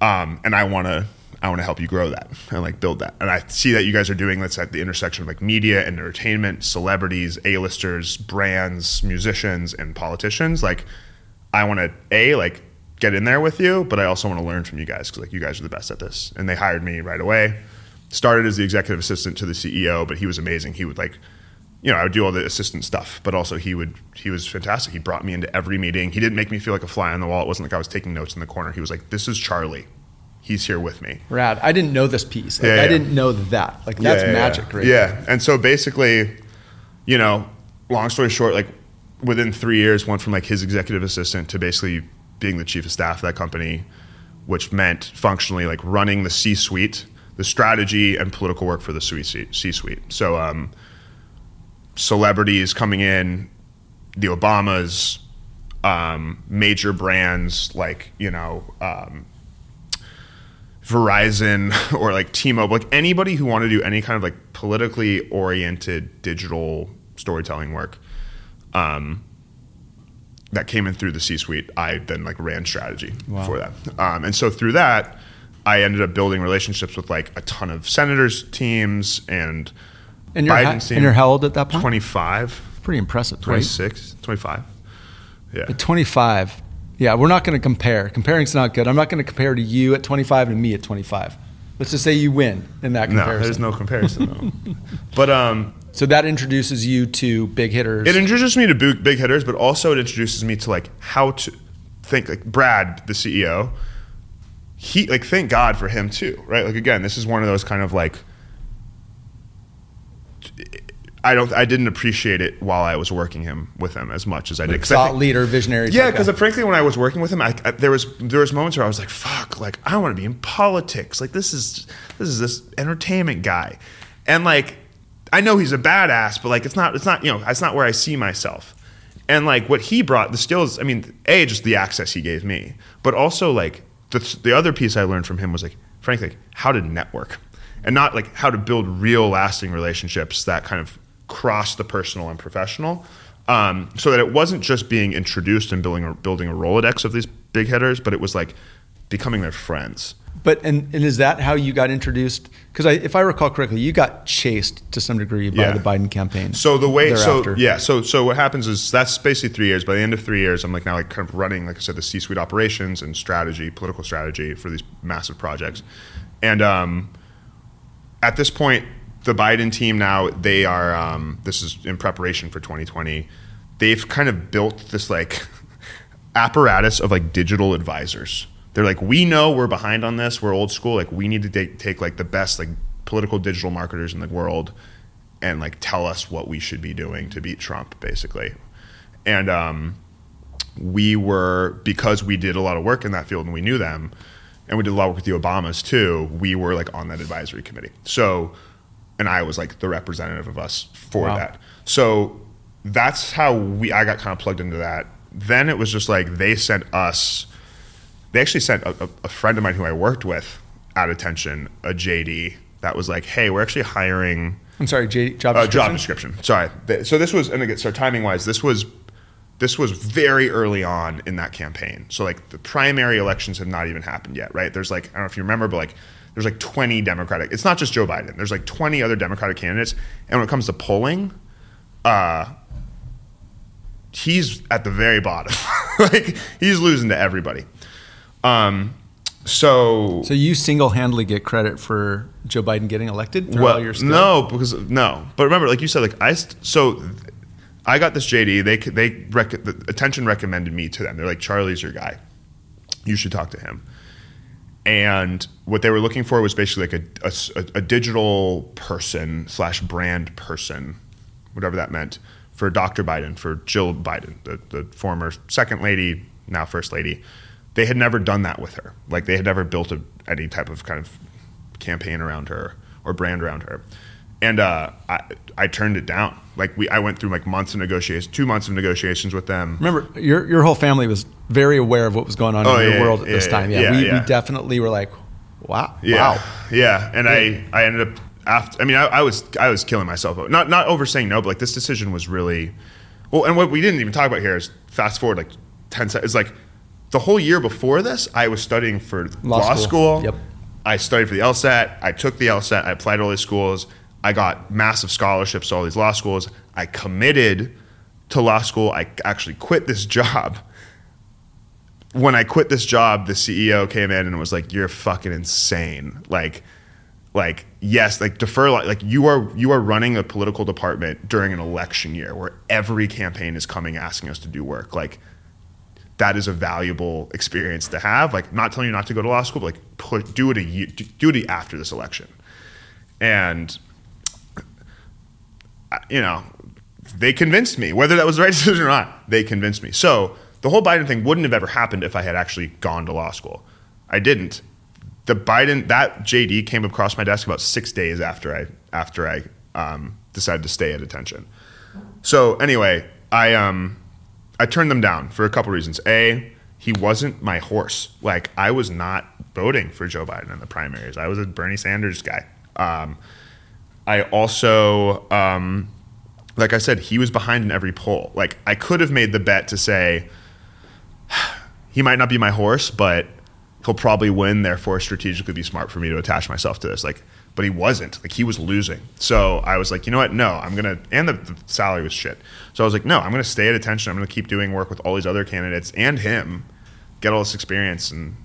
Um, and I want to I want to help you grow that and like build that. And I see that you guys are doing that's at the intersection of like media and entertainment, celebrities, A-listers, brands, musicians, and politicians. Like I want to a like get in there with you, but I also want to learn from you guys because like you guys are the best at this. And they hired me right away. Started as the executive assistant to the CEO, but he was amazing. He would like you know, I would do all the assistant stuff, but also he would he was fantastic. He brought me into every meeting. He didn't make me feel like a fly on the wall. It wasn't like I was taking notes in the corner. He was like, "This is Charlie. He's here with me." Rad. I didn't know this piece. Like, Yeah, I didn't know that. Like that's Yeah, yeah, magic, yeah. right? Yeah. And so basically, you know, long story short, like within three years, went from like his executive assistant to basically being the chief of staff of that company, which meant functionally like running the C suite, the strategy and political work for the C suite. So, um, celebrities coming in, the Obamas, um, major brands like, you know, um, Verizon or like T-Mobile, like anybody who wanted to do any kind of like politically oriented digital storytelling work, um, that came in through the C-suite, I then like ran strategy Wow. for that. Um, and so through that, I ended up building relationships with like a ton of senators teams and And you're, ha- team. and you're how old at that point? 25, Pretty impressive, right? 26, 25. Yeah. At 25. Yeah, we're not going to compare. Comparing's not good. I'm not going to compare to you at 25 and me at 25. Let's just say you win in that comparison. No, there's no comparison though. but um, so that introduces you to big hitters. It introduces me to big hitters, but also it introduces me to like how to think. Like Brad, the CEO, he like thank God for him too, right? Like again, this is one of those kind of like I don't I didn't appreciate it while I was working him with him as much as I did. 'Cause I thought think- leader, visionary. yeah, because uh, frankly, when I was working with him, I, I, there was there was moments where I was like, "Fuck!" Like I want to be in politics. Like this is this is this entertainment guy, and like I know he's a badass, but like it's not it's not you know it's not where I see myself. And like what he brought, the skills. I mean, a just the access he gave me, but also like the the other piece I learned from him was like, frankly, how to network, and not like how to build real lasting relationships that kind of cross the personal and professional um, so that it wasn't just being introduced and building a, building a Rolodex of these big hitters, but it was like becoming their friends. But and, and is that how you got introduced? Because I, if I recall correctly, you got chased to some degree by Yeah. the Biden campaign. So the way, so yeah, so so what happens is that's basically three years. By the end of three years, I'm like now like kind of running, like I said, the C-suite operations and strategy, political strategy for these massive projects, and um, at this point, the Biden team now they are. Um, this is in preparation for 2020. They've kind of built this like apparatus of like digital advisors. They're like, we know we're behind on this. We're old school. Like, we need to take, like the best like political digital marketers in the world and like tell us what we should be doing to beat Trump, basically. And um, we were because we did a lot of work in that field and we knew them, and we did a lot of work with the Obamas too. We were like on that advisory committee. So, and I was like the representative of us for Wow. that. So that's how we I got kind of plugged into that. Then it was just like they sent us. They actually sent a, a, friend of mine who I worked with at attention a JD that was like, "Hey, we're actually hiring." I'm sorry, J, job Uh, description. job description. Sorry. So this was, and again, so timing wise, this was, this was very early on in that campaign. So like the primary elections have not even happened yet, right? There's like I don't know if you remember, but like there's like 20 Democratic. It's not just Joe Biden. There's like 20 other Democratic candidates, and when it comes to polling, uh, he's at the very bottom. like he's losing to everybody. Um, so So you single-handedly get credit for Joe Biden getting elected through all your no, because no. But remember, like you said, like I st- so I got this JD. They they rec- the attention recommended me to them. They're like, Charlie's your guy. You should talk to him. And what they were looking for was basically like a a digital person slash brand person, whatever that meant, for Dr. Biden, for Jill Biden, the, the former second lady, now first lady. They had never done that with her. Like they had never built a, any type of kind of campaign around her or brand around her. And uh, I, I turned it down. Like we, I went through like months of negotiations, two months of negotiations with them. Remember, your your whole family was very aware of what was going on Oh, in your yeah, world at yeah, this yeah, time. Yeah, we, we definitely were like, wow, Yeah, wow. yeah. And I, I ended up after. I mean, I, I was, I was killing myself. Not, not over saying no, but like this decision was really, well. And what we didn't even talk about here is fast forward like ten seconds. It's like the whole year before this, I was studying for Law law, school. school. Yep. I studied for the LSAT. I took the LSAT. I applied to all these schools. I got massive scholarships to all these law schools. I committed to law school. I actually quit this job when I quit this job, the CEO came in and was like, "You're fucking insane." Like, like yes, like defer. Like, you are you are running a political department during an election year where every campaign is coming asking us to do work. Like, that is a valuable experience to have. Like, not telling you not to go to law school, but like put, do it a do it after this election, and you know, they convinced me. Whether that was the right decision or not, they convinced me. So the whole Biden thing wouldn't have ever happened if I had actually gone to law school. I didn't. The Biden that JD came across my desk about six days after I after I um, decided to stay at attention. So anyway, I um I turned them down for a couple reasons. A, he wasn't my horse. Like I was not voting for Joe Biden in the primaries. I was a Bernie Sanders guy. Um, I also, um, like I said, he was behind in every poll. Like I could have made the bet to say he might not be my horse, but he'll probably win. Therefore, strategically be smart for me to attach myself to this. Like, but he wasn't. Like he was losing. So I was like, you know what? No, I'm gonna. And the, the salary was shit. So I was like, no, I'm gonna stay at attention. I'm gonna keep doing work with all these other candidates and him, get all this experience and.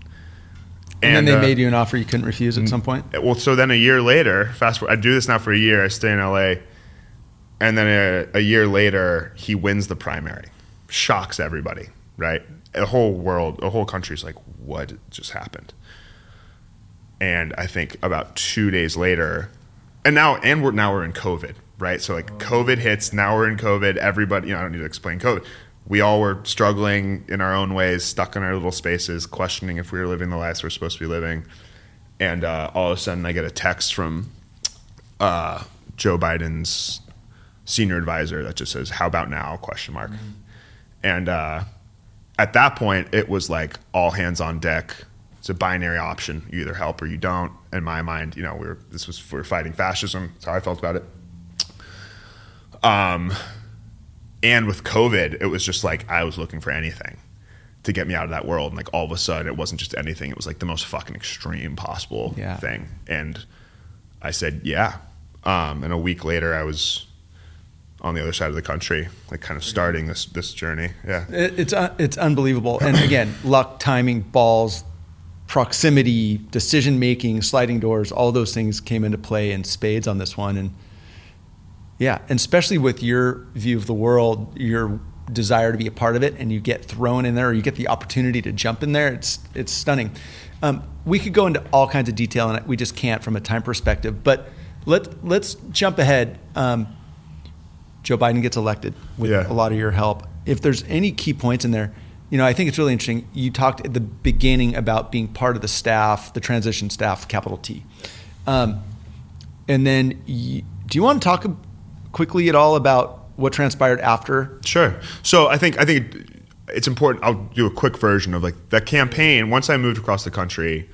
And, then they uh, made you an offer you couldn't refuse at some point. well, so then a year later, fast forward, I do this now for a year. I stay in LA, and then a, a year later, he wins the primary, shocks everybody, right? The whole world, the whole country's like, "What just happened?" And I think about two days later, and now, and we're now we're in COVID, right? So like, COVID hits. Now we're in COVID. Everybody, you know, I don't need to explain COVID. We all were struggling in our own ways, stuck in our little spaces, questioning if we were living the lives we're supposed to be living and uh, all of a sudden I get a text from uh, Joe Biden's senior advisor that just says "How about now?" question mark, and uh, at that point it was like all hands on deck. It's a binary option: you either help or you don't. In my mind, you know, we were this was we were fighting fascism. That's how I felt about it. Um, and with COVID, it was just like I was looking for anything to get me out of that world. And like all of a sudden, it wasn't just anything; it was like the most fucking extreme possible Yeah. thing. And I said, "Yeah." Um, and a week later, I was on the other side of the country, like kind of starting this this journey. Yeah, It, it's uh, it's unbelievable. And again, luck, timing, balls, proximity, decision making, sliding doors, all those things came into play in spades on this one. And yeah, and especially with your view of the world, your desire to be a part of it, and you get thrown in there, or you get the opportunity to jump in there. It's it's stunning. Um, we could go into all kinds of detail, and we just can't from a time perspective. But let let's jump ahead. Um, Joe Biden gets elected with Yeah. a lot of your help. If there's any key points in there, you know, I think it's really interesting. You talked at the beginning about being part of the staff, the transition staff, capital T. Um, and then, y do you want to talk quickly at all about what transpired after? Sure. So I think I think it's important. I'll do a quick version of like that campaign. Once I moved across the country,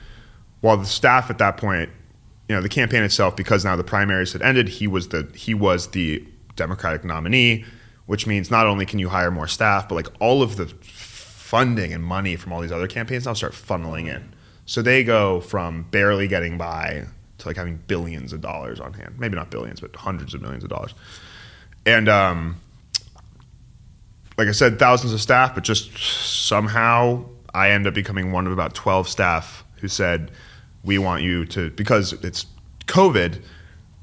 while the staff at that point, you know, the campaign itself, because now the primaries had ended, he was the he was the Democratic nominee, which means not only can you hire more staff, but like all of the funding and money from all these other campaigns now start funneling in. So they go from barely getting by to like having billions of dollars on hand. Maybe not billions, but hundreds of millions of dollars. And um, like I said, thousands of staff, but just somehow I end up becoming one of about 12 staff who said, "We want you to because it's COVID."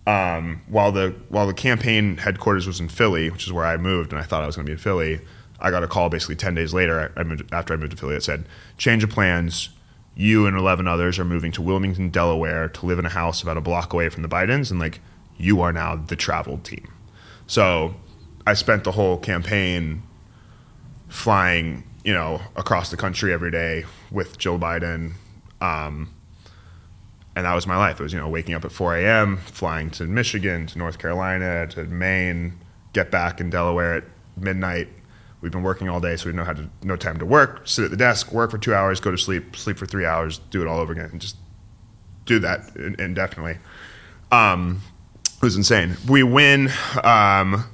Um, while the while the campaign headquarters was in Philly, which is where I moved, and I thought I was going to be in Philly, I got a call basically ten days later. I moved, after I moved to Philly, that said, "Change of plans. You and eleven others are moving to Wilmington, Delaware, to live in a house about a block away from the Bidens, and like you are now the traveled team." So I spent the whole campaign flying, you know, across the country every day with Jill Biden. Um, and that was my life. It was, you know, waking up at 4 a.m., flying to Michigan, to North Carolina, to Maine, get back in Delaware at midnight. We've been working all day, so we know how to no time to work. Sit at the desk, work for two hours, go to sleep, sleep for three hours, do it all over again, and just do that indefinitely. Um, it was insane. We win. Um,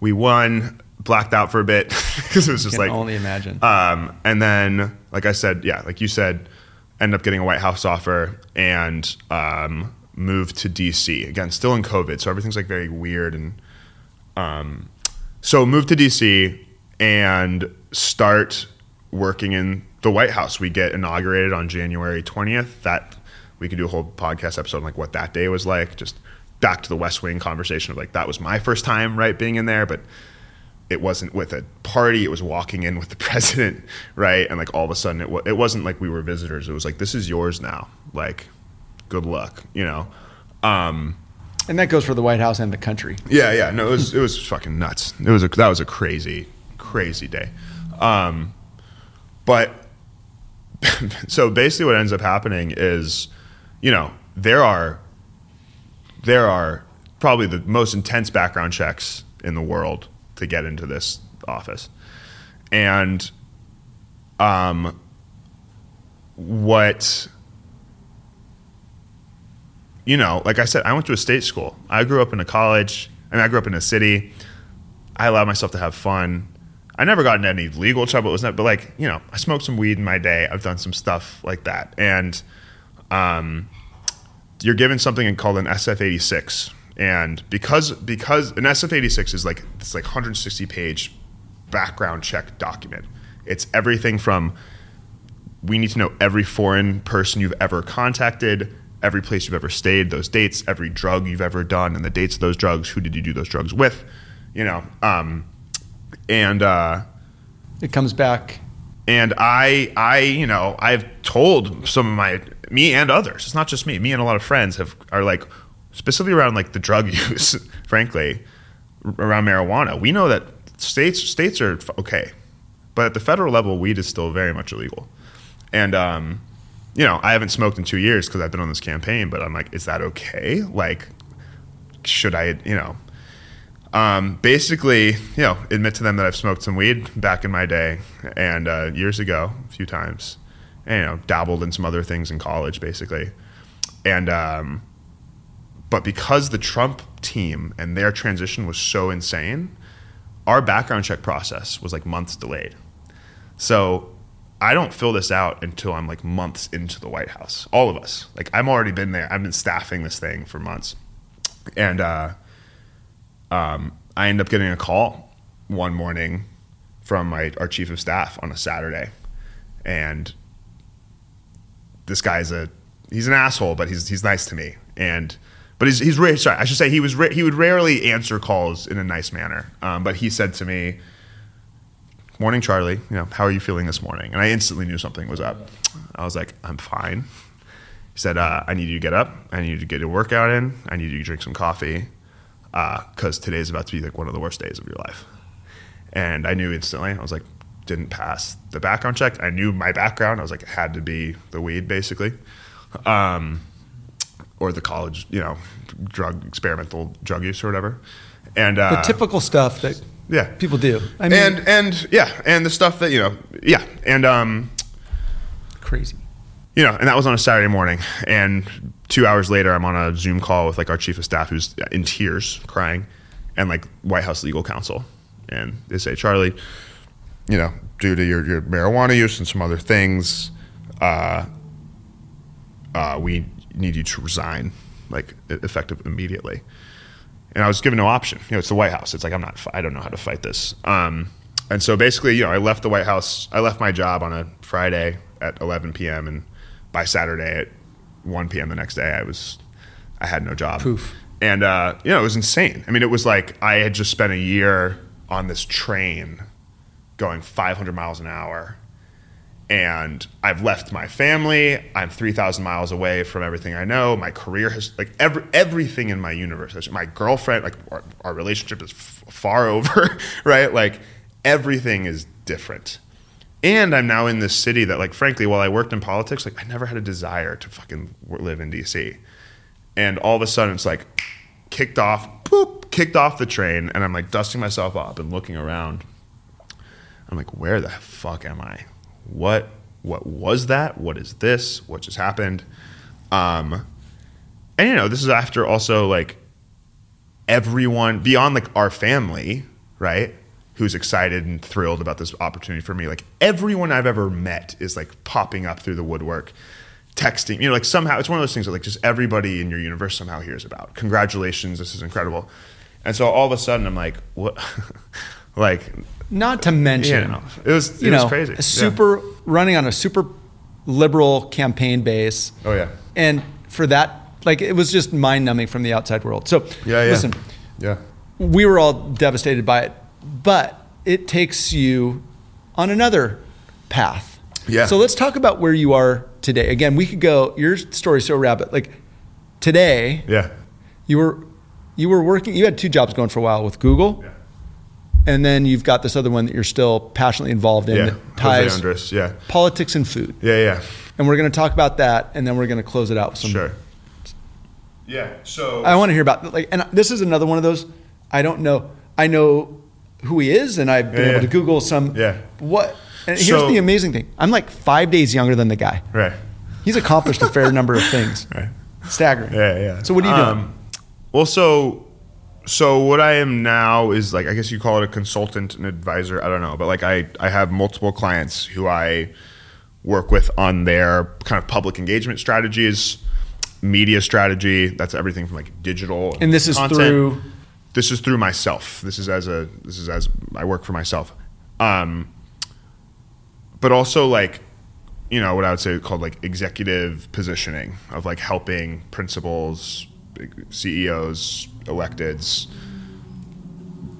we won blacked out for a bit because it was just Can like only imagine. Um, and then, like I said, yeah, like you said, end up getting a White House offer and um, moved to DC again, still in COVID, so everything's like very weird and um, so move to DC and start working in the White House. We get inaugurated on January twentieth. That we could do a whole podcast episode on like what that day was like. Just back to the West Wing conversation of like that was my first time right being in there, but it wasn't with a party. It was walking in with the president, right? And like all of a sudden, it, w- it wasn't like we were visitors. It was like this is yours now. Like, good luck, you know. Um, and that goes for the White House and the country. yeah, yeah. No, it was it was fucking nuts. It was a that was a crazy, crazy day. Um, but so basically, what ends up happening is, you know, there are there are probably the most intense background checks in the world to get into this office, and um, what you know, like I said, I went to a state school. I grew up in a college. I mean, I grew up in a city. I allowed myself to have fun. I never got into any legal trouble. It was not, but like you know, I smoked some weed in my day. I've done some stuff like that, and um, you're given something called an SF86, and because because an SF86 is like it's like 160 page background check document. It's everything from we need to know every foreign person you've ever contacted, every place you've ever stayed, those dates, every drug you've ever done, and the dates of those drugs. Who did you do those drugs with? You know, um, and uh, It comes back. and I, I, you know, I've told some of my me and others. It's not just me. Me and a lot of friends have are like specifically around like the drug use. frankly, around marijuana, we know that states states are okay, but at the federal level, weed is still very much illegal. And um, you know, I haven't smoked in two years because I've been on this campaign. But I'm like, is that okay? Like, should I, you know? Um, basically, you know, admit to them that I've smoked some weed back in my day and uh, years ago, a few times, and, you know, dabbled in some other things in college, basically. And um, but because the Trump team and their transition was so insane, our background check process was like months delayed. So I don't fill this out until I'm like months into the White House. All of us, like I'm already been there. I've been staffing this thing for months, and. uh um, I end up getting a call one morning from my our chief of staff on a Saturday, and this guy's a he's an asshole, but he's he's nice to me, and but he's he's sorry I should say he was he would rarely answer calls in a nice manner, um, but he said to me. Morning, Charlie. You know, how are you feeling this morning? And I instantly knew something was up. I was like, I'm fine. He said, uh, I need you to get up. I need you to get a workout in. I need you to drink some coffee because uh, today's about to be like one of the worst days of your life. And I knew instantly. I was like, didn't pass the background check. I knew my background. I was like, it had to be the weed, basically, um, or the college, you know, drug experimental drug use or whatever. And uh, The typical stuff that yeah, people do. I mean, and and yeah, and the stuff that you know, yeah, and um, crazy. you know, and that was on a Saturday morning. And two hours later, I'm on a Zoom call with like our chief of staff, who's in tears, crying, and like White House legal counsel, and they say, Charlie, you know, due to your, your marijuana use and some other things, uh, uh, we need you to resign, like effective immediately. And I was given no option. You know, it's the White House. It's like I'm not. I don't know how to fight this. Um, and so basically, you know, I left the White House. I left my job on a Friday at 11 p.m. and by Saturday at 1 p.m. the next day, I was I had no job. Poof. And uh, you know, it was insane. I mean, it was like I had just spent a year on this train going 500 miles an hour and I've left my family. I'm 3,000 miles away from everything I know. My career has, like, every, everything in my universe. My girlfriend, like, our, our relationship is f- far over, right? Like, everything is different. And I'm now in this city that, like, frankly, while I worked in politics, like, I never had a desire to fucking live in DC. And all of a sudden, it's like, kicked off, poop, kicked off the train, and I'm like dusting myself up and looking around. I'm like, where the fuck am I? What what was that? What is this? What just happened? Um, and you know, this is after also like everyone beyond like our family, right? Who's excited and thrilled about this opportunity for me. Like everyone I've ever met is like popping up through the woodwork, texting. You know, like somehow it's one of those things that like just everybody in your universe somehow hears about. Congratulations, this is incredible. And so all of a sudden I'm like, what? like not to mention, yeah, it was it you was know, crazy. Super yeah. running on a super liberal campaign base. Oh yeah, and for that, like it was just mind numbing from the outside world. So yeah, yeah. listen, yeah, we were all devastated by it, but it takes you on another path. Yeah. So let's talk about where you are today. Again, we could go. Your story's so rapid. Like today, yeah, you were you were working. You had two jobs going for a while with Google. Yeah and then you've got this other one that you're still passionately involved in yeah. that ties Andres, yeah. politics and food. Yeah, yeah. And we're going to talk about that, and then we're going to close it out with some. Sure. Yeah. So I want to hear about like, and this is another one of those. I don't know. I know who he is, and I've been Yeah, able to. Google some. Yeah. What? And here's So- the amazing thing. I'm like five days younger than the guy. right. He's accomplished a fair number of things. Right. Staggering. Yeah, yeah. So what are you doing? Um, well, so so what I am now is like I guess you call it a consultant and advisor. I don't know, but like I I have multiple clients who I work with on their kind of public engagement strategies, media strategy. That's everything from like digital And this is through- This is through myself. This is as a this is as I work for myself. Um, but also like you know what I would say called like executive positioning of like helping principals, CEOs, electeds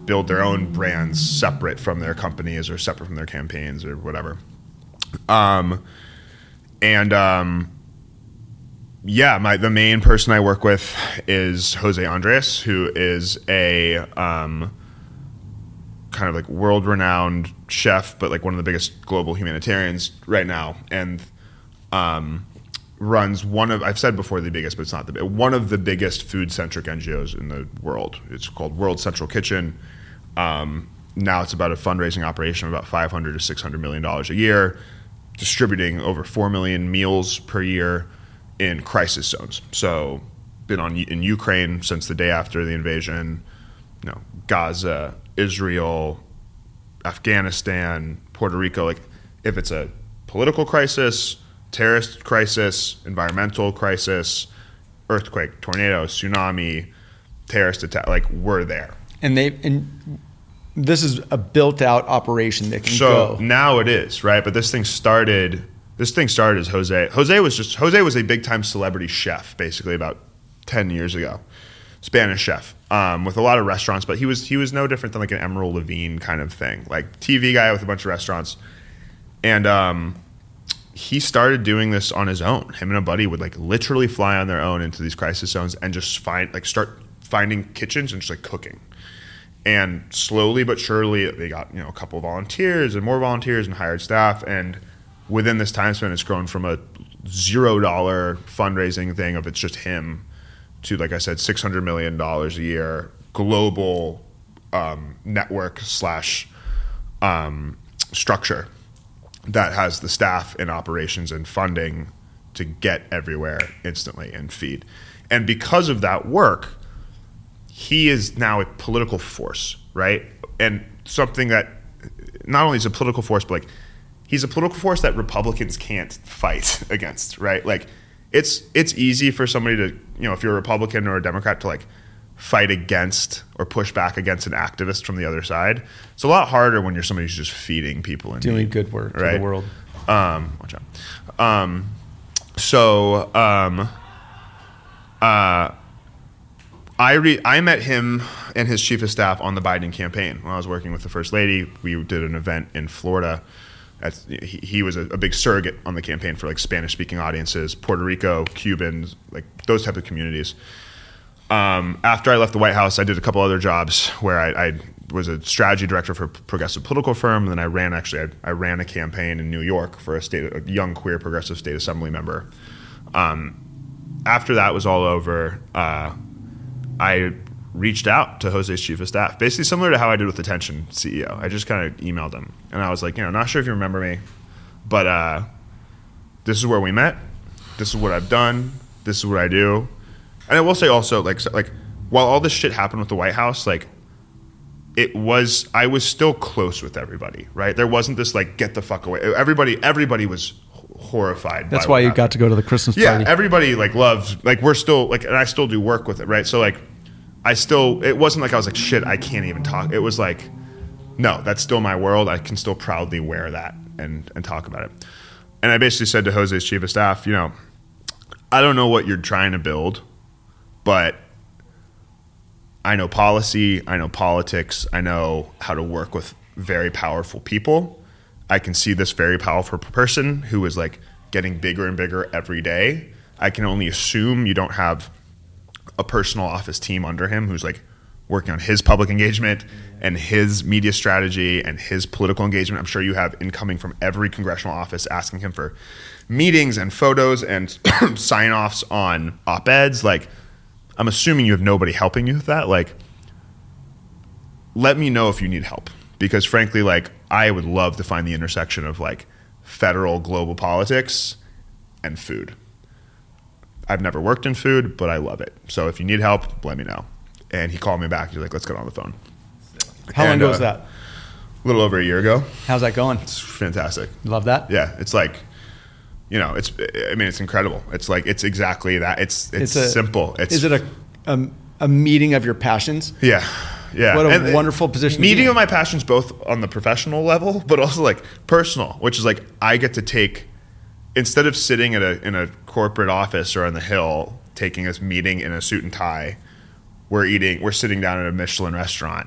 build their own brands separate from their companies or separate from their campaigns or whatever. Um, and um, yeah, my the main person I work with is Jose Andres, who is a um, kind of like world renowned chef, but like one of the biggest global humanitarians right now, and um, runs one of I've said before the biggest, but it's not the one of the biggest food centric NGOs in the world. It's called World Central Kitchen. Um, now it's about a fundraising operation of about 500 to 600 million dollars a year, distributing over 4 million meals per year in crisis zones. So, been on in Ukraine since the day after the invasion, you know, Gaza, Israel, Afghanistan, Puerto Rico. Like, if it's a political crisis, terrorist crisis, environmental crisis, earthquake, tornado, tsunami, terrorist attack, like we're there. And they and this is a built out operation that can So go. now it is right, but this thing started. This thing started as Jose. Jose was just Jose was a big time celebrity chef, basically about ten years ago, Spanish chef um, with a lot of restaurants. But he was he was no different than like an Emeril Levine kind of thing, like TV guy with a bunch of restaurants, and um, he started doing this on his own. Him and a buddy would like literally fly on their own into these crisis zones and just find like start finding kitchens and just like cooking. And slowly but surely they got you know a couple of volunteers and more volunteers and hired staff. And within this time span it's grown from a zero dollar fundraising thing of it's just him to like i said 600 million dollars a year global um, network slash um, structure that has the staff and operations and funding to get everywhere instantly and feed and because of that work he is now a political force, right? And something that not only is a political force, but like he's a political force that Republicans can't fight against, right? Like it's it's easy for somebody to, you know, if you're a Republican or a Democrat to like fight against or push back against an activist from the other side. It's a lot harder when you're somebody who's just feeding people and doing good work right? the world. Um, watch out. Um, so um, uh, I re- I met him and his chief of staff on the Biden campaign when I was working with the first lady. We did an event in Florida. At, he, he was a, a big surrogate on the campaign for like Spanish speaking audiences, Puerto Rico, Cubans, like those type of communities. Um, after I left the White House, I did a couple other jobs where I, I was a strategy director for a progressive political firm. And then I ran actually I, I ran a campaign in New York for a state a young queer progressive state assembly member. Um, after that was all over, uh, I reached out to Jose's chief of staff, basically similar to how I did with the Attention CEO. I just kind of emailed him, and I was like, you know, not sure if you remember me, but uh, this is where we met. This is what I've done. This is what I do. And I will say also, like, so, like while all this shit happened with the White House, like it was I was still close with everybody, right? There wasn't this like get the fuck away. Everybody everybody was horrified. That's why you happened. got to go to the Christmas Yeah, party. everybody like loves like we're still like and I still do work with it, right? So like I still it wasn't like I was like shit, I can't even talk. It was like no, that's still my world. I can still proudly wear that and and talk about it. And I basically said to Jose's chief of staff, you know, I don't know what you're trying to build, but I know policy, I know politics, I know how to work with very powerful people. I can see this very powerful person who is like getting bigger and bigger every day. I can only assume you don't have a personal office team under him who's like working on his public engagement and his media strategy and his political engagement. I'm sure you have incoming from every congressional office asking him for meetings and photos and sign offs on op eds. Like, I'm assuming you have nobody helping you with that. Like, let me know if you need help because, frankly, like, I would love to find the intersection of like federal global politics and food. I've never worked in food, but I love it. So if you need help, let me know. And he called me back. He's like, let's get on the phone. How long And, ago uh, was that? A little over a year ago. How's that going? It's fantastic. Love that? Yeah, it's like, you know, it's. I mean, it's incredible. It's like it's exactly that. It's it's, a- simple. It's Is it a, a a meeting of your passions? yeah, yeah. What a And, uh, wonderful position to be Meeting in. of my passions both on the professional level, but also like personal, which is like I get to take instead of sitting at a in a corporate office or on the hill taking this meeting in a suit and tie, we're eating, we're sitting down at a Michelin restaurant,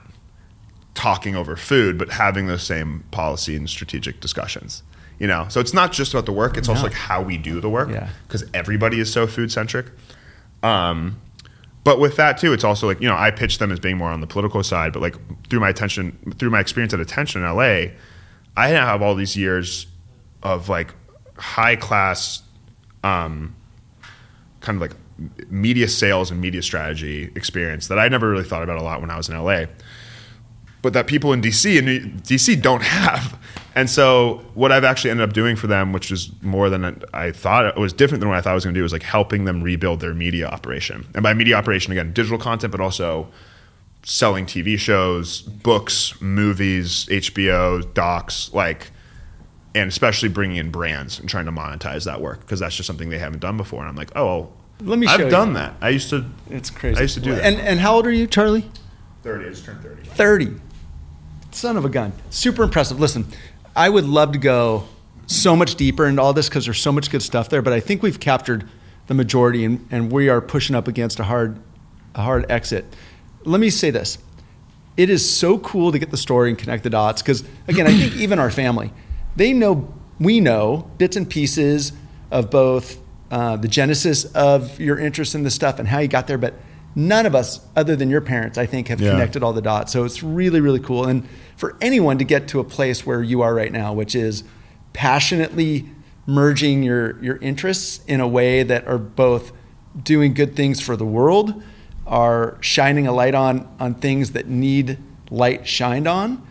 talking over food, but having those same policy and strategic discussions. You know, so it's not just about the work; it's also like how we do the work. Yeah. because everybody is so food centric. Um, but with that too, it's also like you know I pitch them as being more on the political side, but like through my attention, through my experience at Attention in LA, I now have all these years of like high class, um, kind of like media sales and media strategy experience that I never really thought about a lot when I was in LA but that people in DC and DC don't have. And so what I've actually ended up doing for them, which is more than I thought, it was different than what I thought I was going to do, was like helping them rebuild their media operation. And by media operation, again, digital content, but also selling TV shows, books, movies, HBO, docs, like, and especially bringing in brands and trying to monetize that work because that's just something they haven't done before. And I'm like, oh, Let me show I've you. done that. I used to. It's crazy. I used to do that. And and how old are you, Charlie? Thirty. I just turned thirty. 30. Son of a gun. Super impressive. Listen, I would love to go so much deeper into all this because there's so much good stuff there, but I think we've captured the majority and, and we are pushing up against a hard, a hard exit. Let me say this. It is so cool to get the story and connect the dots because, again, I think even our family, they know, we know bits and pieces of both uh, the genesis of your interest in this stuff and how you got there, but none of us, other than your parents, I think, have Yeah. connected all the dots. So it's really, really cool. And for anyone to get to a place where you are right now, which is passionately merging your, your interests in a way that are both doing good things for the world, are shining a light on, on things that need light shined on.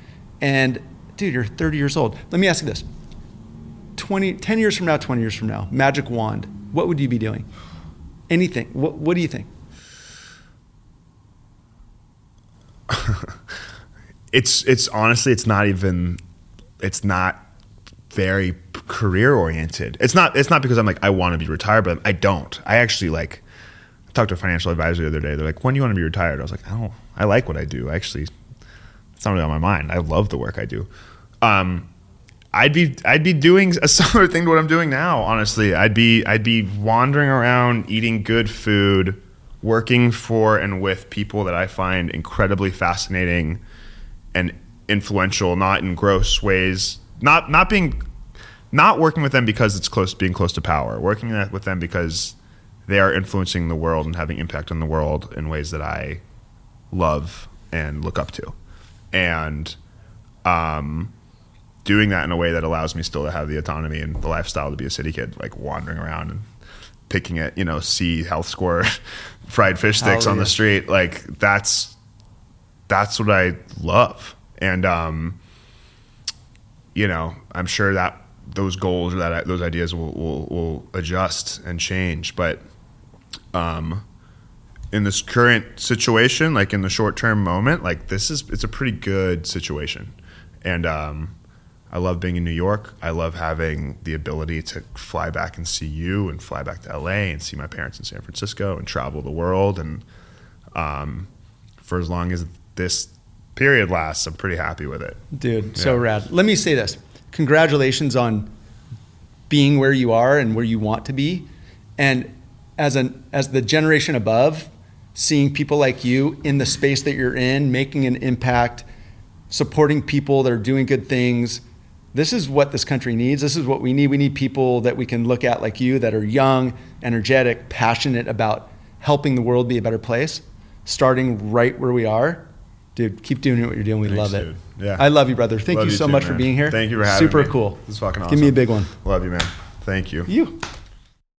And dude, you're 30 years old. Let me ask you this 20, 10 years from now, 20 years from now, magic wand, what would you be doing? Anything. What, what do you think? it's it's honestly it's not even it's not very career oriented. It's not it's not because I'm like I want to be retired, but I don't. I actually like I talked to a financial advisor the other day. They're like, "When do you want to be retired?" I was like, "I don't. I like what I do. Actually, it's not really on my mind. I love the work I do." Um, I'd be I'd be doing a similar thing to what I'm doing now. Honestly, I'd be I'd be wandering around eating good food, working for and with people that I find incredibly fascinating and influential, not in gross ways, not not being not working with them because it's close being close to power, working with them because they are influencing the world and having impact on the world in ways that I love and look up to. And um, doing that in a way that allows me still to have the autonomy and the lifestyle to be a city kid, like wandering around and picking at, you know, see health score fried fish sticks on the street. Like that's, that's what I love. And, um, you know, I'm sure that those goals or that those ideas will, will, will adjust and change. But, um, in this current situation, like in the short term moment, like this is, it's a pretty good situation. And, um, I love being in New York. I love having the ability to fly back and see you, and fly back to LA and see my parents in San Francisco, and travel the world. And um, for as long as this period lasts, I'm pretty happy with it. Dude, yeah. so rad. Let me say this: congratulations on being where you are and where you want to be, and as an as the generation above, seeing people like you in the space that you're in, making an impact, supporting people that are doing good things this is what this country needs. This is what we need. We need people that we can look at like you that are young, energetic, passionate about helping the world be a better place, starting right where we are. Dude, keep doing what you're doing. We Thanks, love it. Dude. Yeah. I love you, brother. Thank love you so you too, much man. for being here. Thank you for having Super me. cool. This is fucking awesome. Give me a big one. Love you, man. Thank you. You.